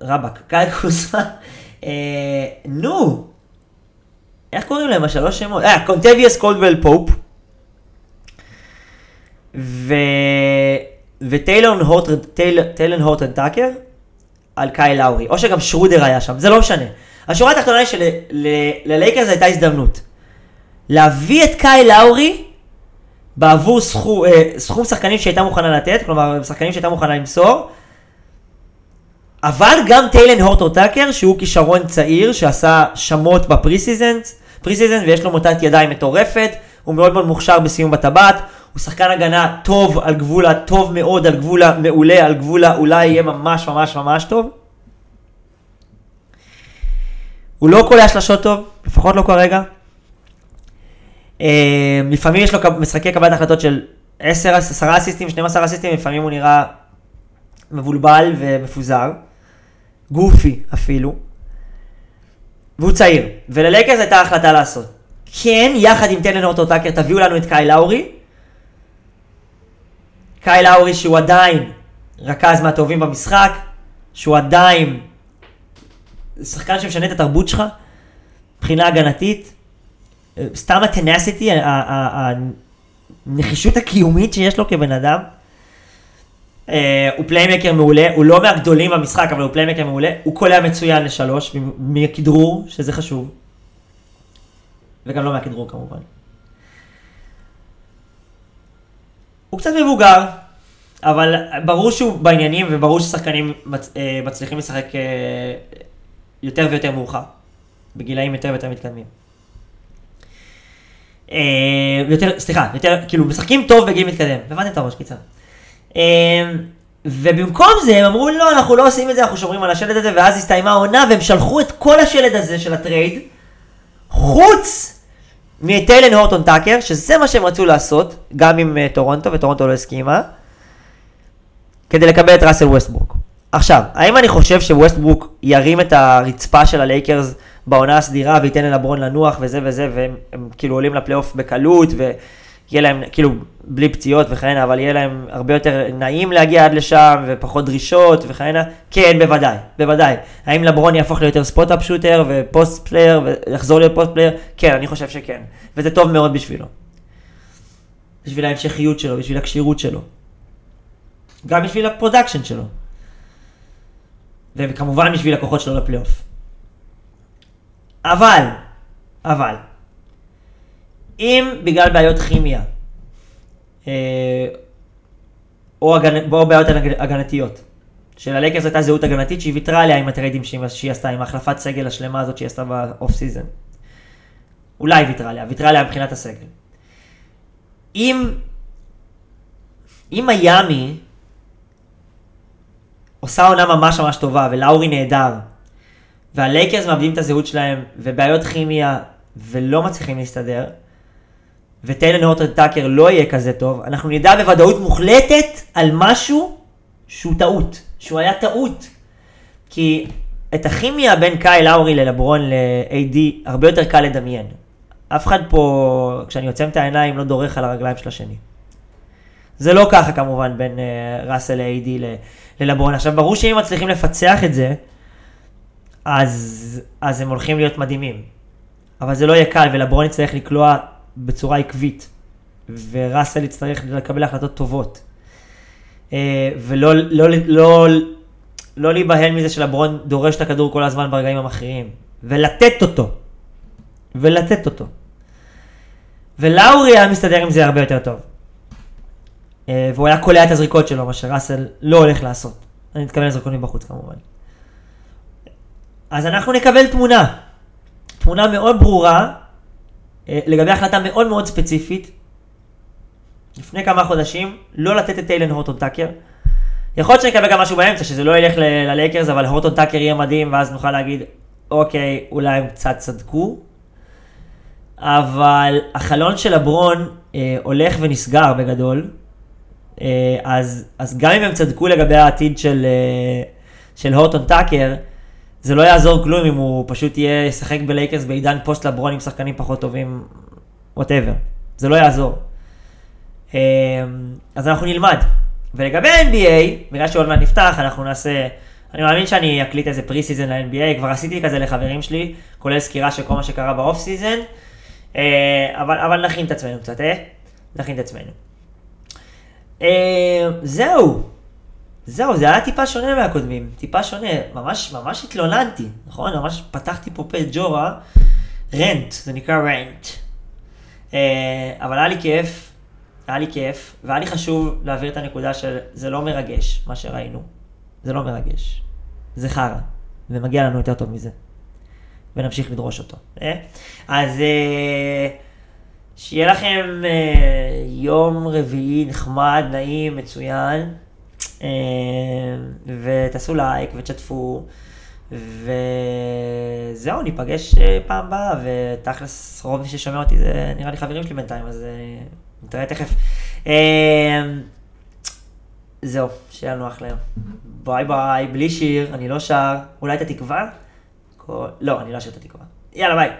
רבאק, קייל קוזמה, אה, נו, איך קוראים להם השלוש שמות? אה, קנטביוס קולדוול פופ. וטיילון הורטון, טיילון טאקר על קייל לאורי, או שגם שרודר היה שם, זה לא משנה. השורה התחתונה היא שללייקרס הייתה הזדמנות להביא את קייל לאורי בעבור אה, סכום שחקנים שהייתה מוכנה לתת, כלומר שחקנים שהייתה מוכנה למסור, אבל גם טיילן הורטור טאקר, שהוא כישרון צעיר, שעשה שמות בפרי ויש לו מוטת ידיים מטורפת, הוא מאוד מאוד מוכשר בסיום בטבעת, הוא שחקן הגנה טוב על גבול הטוב מאוד, על גבול המעולה, על גבול האולי יהיה ממש ממש ממש טוב. הוא לא קולע שלשות טוב, לפחות לא כרגע. אה, לפעמים יש לו משחקי קבלת החלטות של 10, 10 אסיסטים, 12 אסיסטים, לפעמים הוא נראה מבולבל ומפוזר. גופי אפילו. והוא צעיר. וללייקרס הייתה החלטה לעשות. כן, יחד עם טלן אורטו טאקר, תביאו לנו את קאי לאורי. קאי לאורי שהוא עדיין רכז מהטובים במשחק, שהוא עדיין שחקן שמשנה את התרבות שלך, מבחינה הגנתית. סתם ה tenacity, הנחישות הקיומית שיש לו כבן אדם. אה, הוא playmaker מעולה, הוא לא מהגדולים במשחק, אבל הוא playmaker מעולה. הוא קולע מצוין לשלוש, מכדרור, שזה חשוב. וגם לא מהכדרור כמובן. הוא קצת מבוגר, אבל ברור שהוא בעניינים, וברור ששחקנים מצ... אה, מצליחים לשחק אה, יותר ויותר מאוחר. בגילאים יותר ויותר מתקדמים. יותר, סליחה, יותר, כאילו, משחקים טוב בגיל מתקדם. הבנתם את הראש, קיצר. אמ, ובמקום זה הם אמרו לא, אנחנו לא עושים את זה, אנחנו שומרים על השלד הזה, ואז הסתיימה העונה והם שלחו את כל השלד הזה של הטרייד, חוץ מטיילן הורטון טאקר, שזה מה שהם רצו לעשות, גם עם אה, טורונטו, וטורונטו לא הסכימה, כדי לקבל את ראסל ווסטברוק. עכשיו, האם אני חושב שווסטברוק ירים את הרצפה של הלייקרס בעונה הסדירה וייתן ללברון לנוח וזה וזה, והם כאילו עולים לפלייאוף בקלות, ו... יהיה להם, כאילו, בלי פציעות וכהנה, אבל יהיה להם הרבה יותר נעים להגיע עד לשם, ופחות דרישות וכהנה? כן, בוודאי, בוודאי. האם לברון יהפוך ליותר spot-up shooter ו post player, ויחזור להיות post player? כן, אני חושב שכן. וזה טוב מאוד בשבילו. בשביל ההמשכיות שלו, בשביל הכשירות שלו. גם בשביל ה production שלו. וכמובן בשביל הכוחות שלו לפלייאוף. אבל, אבל, אם בגלל בעיות כימיה, אה, או, הגנ... או בעיות הגנתיות, שללייקרס הייתה זהות הגנתית שהיא ויתרה עליה עם הטריידים שהיא עשתה, עם החלפת סגל השלמה הזאת שהיא עשתה ב off season. אולי ויתרה עליה, ויתרה עליה מבחינת הסגל. אם, אם מיאמי עושה עונה ממש ממש טובה ולאורי נהדר, והלייקרס מאבדים את הזהות שלהם, ובעיות כימיה, ולא מצליחים להסתדר, וטיילן הורטון טאקר לא יהיה כזה טוב, אנחנו נדע בוודאות מוחלטת על משהו שהוא טעות, שהוא היה טעות. כי את הכימיה בין קאי לאורי ללברון ל-AD הרבה יותר קל לדמיין. אף אחד פה, כשאני עוצם את העיניים, לא דורך על הרגליים של השני. זה לא ככה כמובן בין uh, ראסל ל-AD ללברון. עכשיו, ברור שאם מצליחים לפצח את זה, אז, אז הם הולכים להיות מדהימים. אבל זה לא יהיה קל, ולברון יצטרך לקלוע בצורה עקבית, וראסל יצטרך לקבל החלטות טובות. אה, ולא לא, לא, לא, לא להיבהל מזה שלברון דורש את הכדור כל הזמן ברגעים המכריעים, ולתת אותו. ולתת אותו. ולאורי היה מסתדר עם זה הרבה יותר טוב. אה, והוא היה קולע את הזריקות שלו, מה שראסל לא הולך לעשות. אני מתכוון לזריקות מבחוץ כמובן. אז אנחנו נקבל תמונה. תמונה מאוד ברורה לגבי החלטה מאוד מאוד ספציפית, לפני כמה חודשים, לא לתת את טיילן הורטון טאקר. יכול להיות שנקבל גם משהו באמצע, שזה לא ילך ללייקרס, אבל הורטון טאקר יהיה מדהים, ואז נוכל להגיד, אוקיי, אולי הם קצת צדקו. אבל החלון של הברון אה, הולך ונסגר בגדול, אה, אז, אז גם אם הם צדקו לגבי העתיד של, אה, של הורטון טאקר, זה לא יעזור כלום אם הוא פשוט יהיה, ישחק בלייקרס בעידן פוסט לברון עם שחקנים פחות טובים, whatever. זה לא יעזור. אמ, אז אנחנו נלמד. ולגבי ה-NBA, בגלל שעוד מעט נפתח, אנחנו נעשה, אני מאמין שאני אקליט איזה pre season ל-NBA, כבר עשיתי כזה לחברים שלי, כולל סקירה של כל מה שקרה ב off season, אה, אבל, אבל נכין את עצמנו קצת, אה? נכין את עצמנו. אה, זהו. זהו, זה היה טיפה שונה מהקודמים, טיפה שונה, ממש, ממש התלוננתי, נכון? ממש פתחתי פה פה ג'ורה, רנט, זה נקרא רנט. אה, אבל היה לי כיף, היה לי כיף, והיה לי חשוב להעביר את הנקודה של זה לא מרגש, מה שראינו. זה לא מרגש. זה חרא, ומגיע לנו יותר טוב מזה. ונמשיך לדרוש אותו. אה? אז אה, שיהיה לכם יום רביעי נחמד, נעים, מצוין. אה, ותעשו לייק ותשתפו, וזהו, ניפגש אה, פעם הבאה, ותכלס רוב מי ששומע אותי זה נראה לי חברים שלי בינתיים, אז אה, נתראה תכף. זהו, שיהיה לנו אחלה יום. ביי ביי, בלי שיר, אני לא שר, אולי את התקווה? לא, אני לא אשיר את התקווה. יאללה ביי.